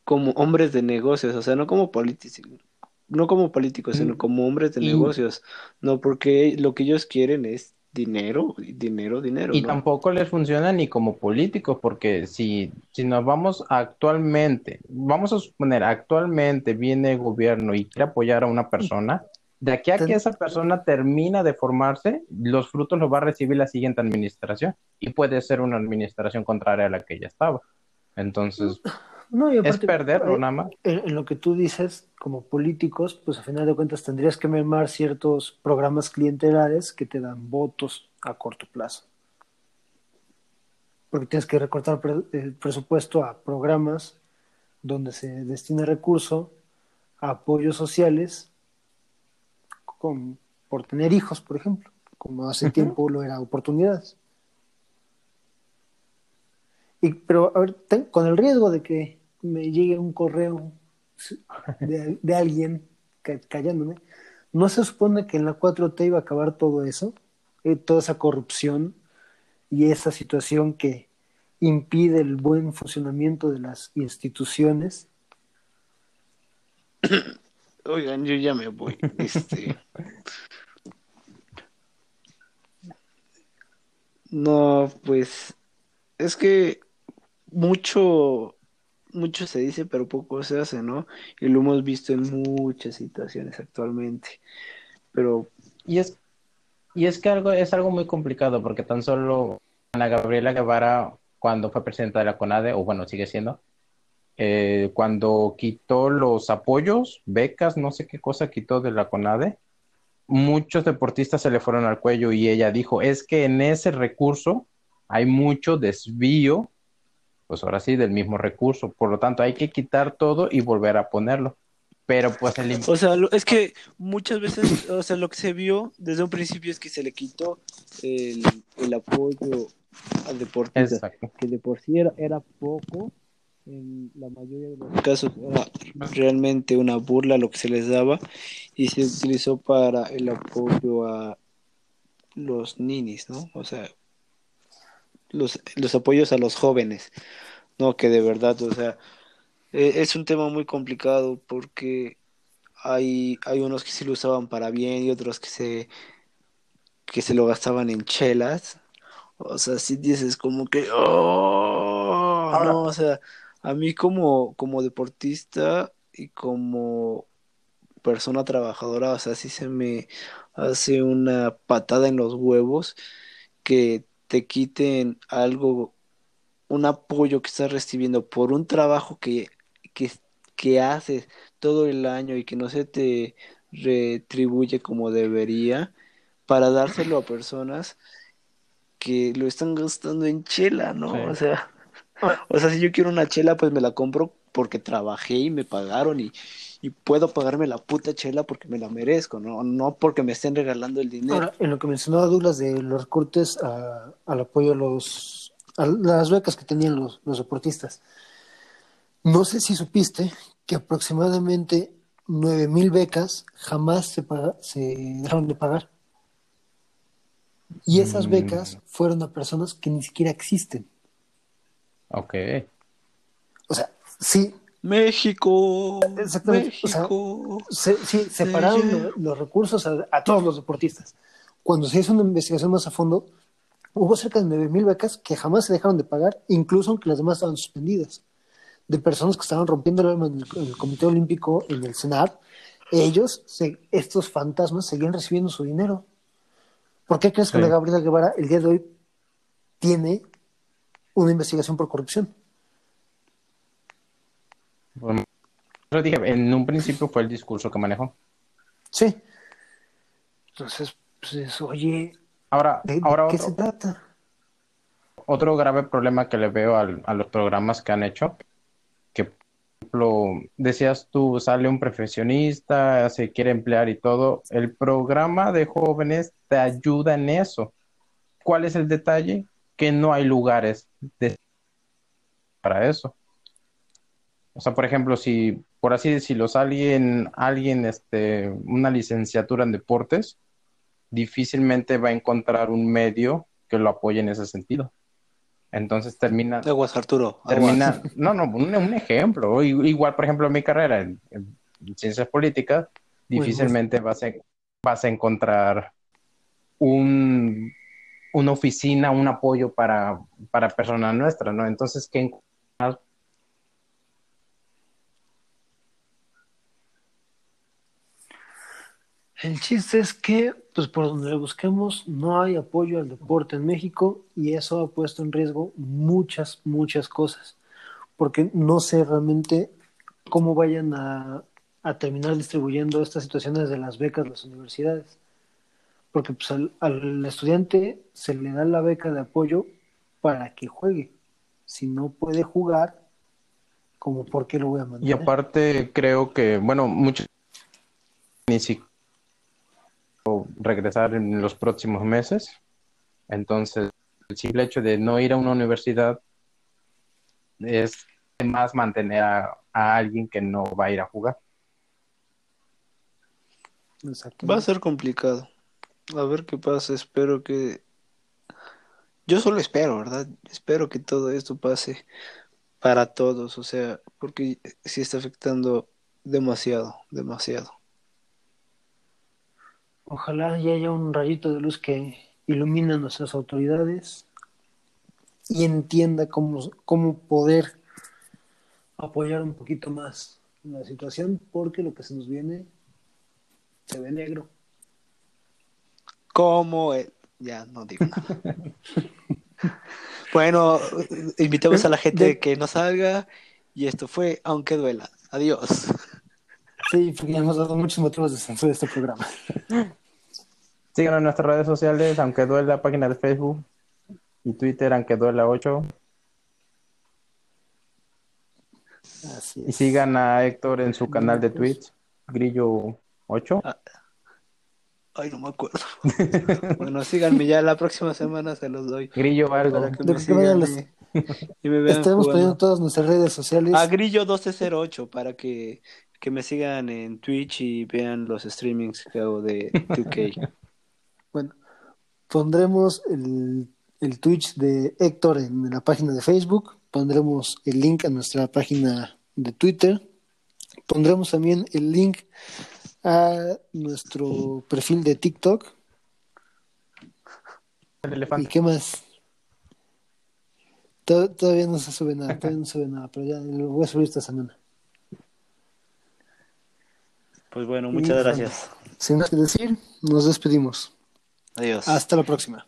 como hombres de negocios, o sea, no como políticos, no como políticos, sino Mm. como hombres de Y- negocios, no porque lo que ellos quieren es dinero, dinero, dinero, Y ¿no? tampoco les funciona ni como políticos, porque si, si nos vamos actualmente, vamos a suponer, actualmente viene el gobierno y quiere apoyar a una persona, De aquí a que esa persona termina de formarse, los frutos los va a recibir la siguiente administración y puede ser una administración contraria a la que ya estaba. Entonces, No, y es perderlo eh, nada más. En, en lo que tú dices, como políticos, pues a final de cuentas tendrías que mermar ciertos programas clientelares que te dan votos a corto plazo. Porque tienes que recortar pre- el presupuesto a programas donde se destina recurso a apoyos sociales con, por tener hijos, por ejemplo, como hace tiempo lo era oportunidades. Y, pero, a ver, ten- con el riesgo de que me llegue un correo de, de alguien ca- callándome, ¿no se supone que en la 4T iba a acabar todo eso? Eh, toda esa corrupción y esa situación que impide el buen funcionamiento de las instituciones. Oigan, yo ya me voy. Este. No, pues es que mucho, mucho se dice, pero poco se hace, ¿no? Y lo hemos visto en muchas situaciones actualmente. Pero Y es, y es que algo, es algo muy complicado porque tan solo Ana Gabriela Guevara, cuando fue presidenta de la CONADE, o bueno, sigue siendo, eh, cuando quitó los apoyos, becas, no sé qué cosa quitó de la CONADE, muchos deportistas se le fueron al cuello y ella dijo, es que en ese recurso hay mucho desvío, pues ahora sí, del mismo recurso, por lo tanto hay que quitar todo y volver a ponerlo. Pero pues el O sea, es que muchas veces, o sea, lo que se vio desde un principio es que se le quitó el, el apoyo al deportista, Exacto. que de por sí era, era poco, en la mayoría de los casos era realmente una burla lo que se les daba y se utilizó para el apoyo a los ninis, ¿no? O sea, los, los apoyos a los jóvenes, ¿no? Que de verdad, o sea, eh, es un tema muy complicado porque hay, hay unos que sí lo usaban para bien y otros que se, que se lo gastaban en chelas. O sea, sí dices como que, oh, Ahora- no, o sea, a mí como, como deportista y como persona trabajadora, o sea, sí se me hace una patada en los huevos que te quiten algo, un apoyo que estás recibiendo por un trabajo que, que, que haces todo el año y que no se te retribuye como debería para dárselo a personas que lo están gastando en chela, ¿no? Sí. O sea, o sea, si yo quiero una chela, pues me la compro porque trabajé y me pagaron y, y puedo pagarme la puta chela porque me la merezco, ¿no? No porque me estén regalando el dinero. Ahora, en lo que mencionaba Douglas de los recortes a- al apoyo a los a las becas que tenían los, los deportistas. No sé si supiste que aproximadamente 9.000 becas jamás se, paga- se dejaron de pagar. Y esas Mm. becas fueron a personas que ni siquiera existen. Ok. O sea, sí, México, Exactamente, o sea, México. se, sí, separaron los recursos a, a todos los deportistas. Cuando se hizo una investigación más a fondo, hubo cerca de 9.000 becas que jamás se dejaron de pagar, incluso aunque las demás estaban suspendidas. De personas que estaban rompiendo el alma en el, en el Comité Olímpico, en el Senado, ellos, se- estos fantasmas, seguían recibiendo su dinero. ¿Por qué crees que la Gabriela Guevara el día de hoy tiene una investigación por corrupción? Bueno, dije, en un principio fue el discurso que manejó. Sí. Entonces, pues, oye, Ahora, ¿de, de ahora qué otro, se trata? otro grave problema que le veo al- a los programas que han hecho, que por ejemplo, decías tú, sale un profesionista, se quiere emplear y todo, el programa de jóvenes te ayuda en eso. ¿Cuál es el detalle? Que no hay lugares de- para eso. O sea, por ejemplo, si, por así decirlo, alguien, alguien, este, una licenciatura en deportes, difícilmente va a encontrar un medio que lo apoye en ese sentido. Entonces termina, Aguas, Arturo. aguas. termina, no, no, un, un ejemplo. Igual, por ejemplo, mi carrera en, en ciencias políticas, difícilmente vas a, vas a encontrar un, una oficina, un apoyo para, para personas nuestras, ¿no? Entonces, ¿qué El chiste es que, pues por donde lo busquemos, no hay apoyo al deporte en México y eso ha puesto en riesgo muchas, muchas cosas, porque no sé realmente cómo vayan a, a terminar distribuyendo estas situaciones de las becas las universidades, porque pues al, al estudiante se le da la beca de apoyo para que juegue, si no puede jugar, como por qué lo voy a mandar. Y aparte creo que, bueno, muchos ni siquiera regresar en los próximos meses. Entonces, el simple hecho de no ir a una universidad es más mantener a, alguien que no va a ir a jugar. Va a ser complicado. A ver qué pasa. Espero que. Yo solo espero, ¿verdad? Espero que todo esto pase para todos. O sea, porque sí está afectando demasiado, demasiado. Ojalá ya haya un rayito de luz que ilumine a nuestras autoridades y entienda cómo, cómo poder apoyar un poquito más la situación, porque lo que se nos viene se ve negro. Como el... Ya, no digo nada. bueno, invitamos a la gente que no salga y esto fue Aunque Duela. Adiós. Sí, porque hemos dado muchos motivos de censura de este programa. Síganos en nuestras redes sociales, aunque duela la página de Facebook y Twitter, aunque duela 8. Así Y sigan a Héctor en su canal de Twitch, Grillo 8. Ah, Ay, no me acuerdo. bueno, síganme ya la próxima semana se los doy. Grillo algo. Que De me que vayan sigan los- y, y me vean Estaremos jugando. poniendo todas nuestras redes sociales. A Grillo 1208 para que, que me sigan en Twitch y vean los streamings que hago de 2K. Bueno, pondremos el, el Twitch de Héctor en la página de Facebook, pondremos el link a nuestra página de Twitter, pondremos también el link a nuestro perfil de TikTok. El ¿Y elefante. qué más? To- Todavía no se sube nada, todavía no se sube nada, pero ya lo voy a subir esta semana. Pues bueno, muchas gracias. Sin nada que decir, nos despedimos. Adiós. Hasta la próxima.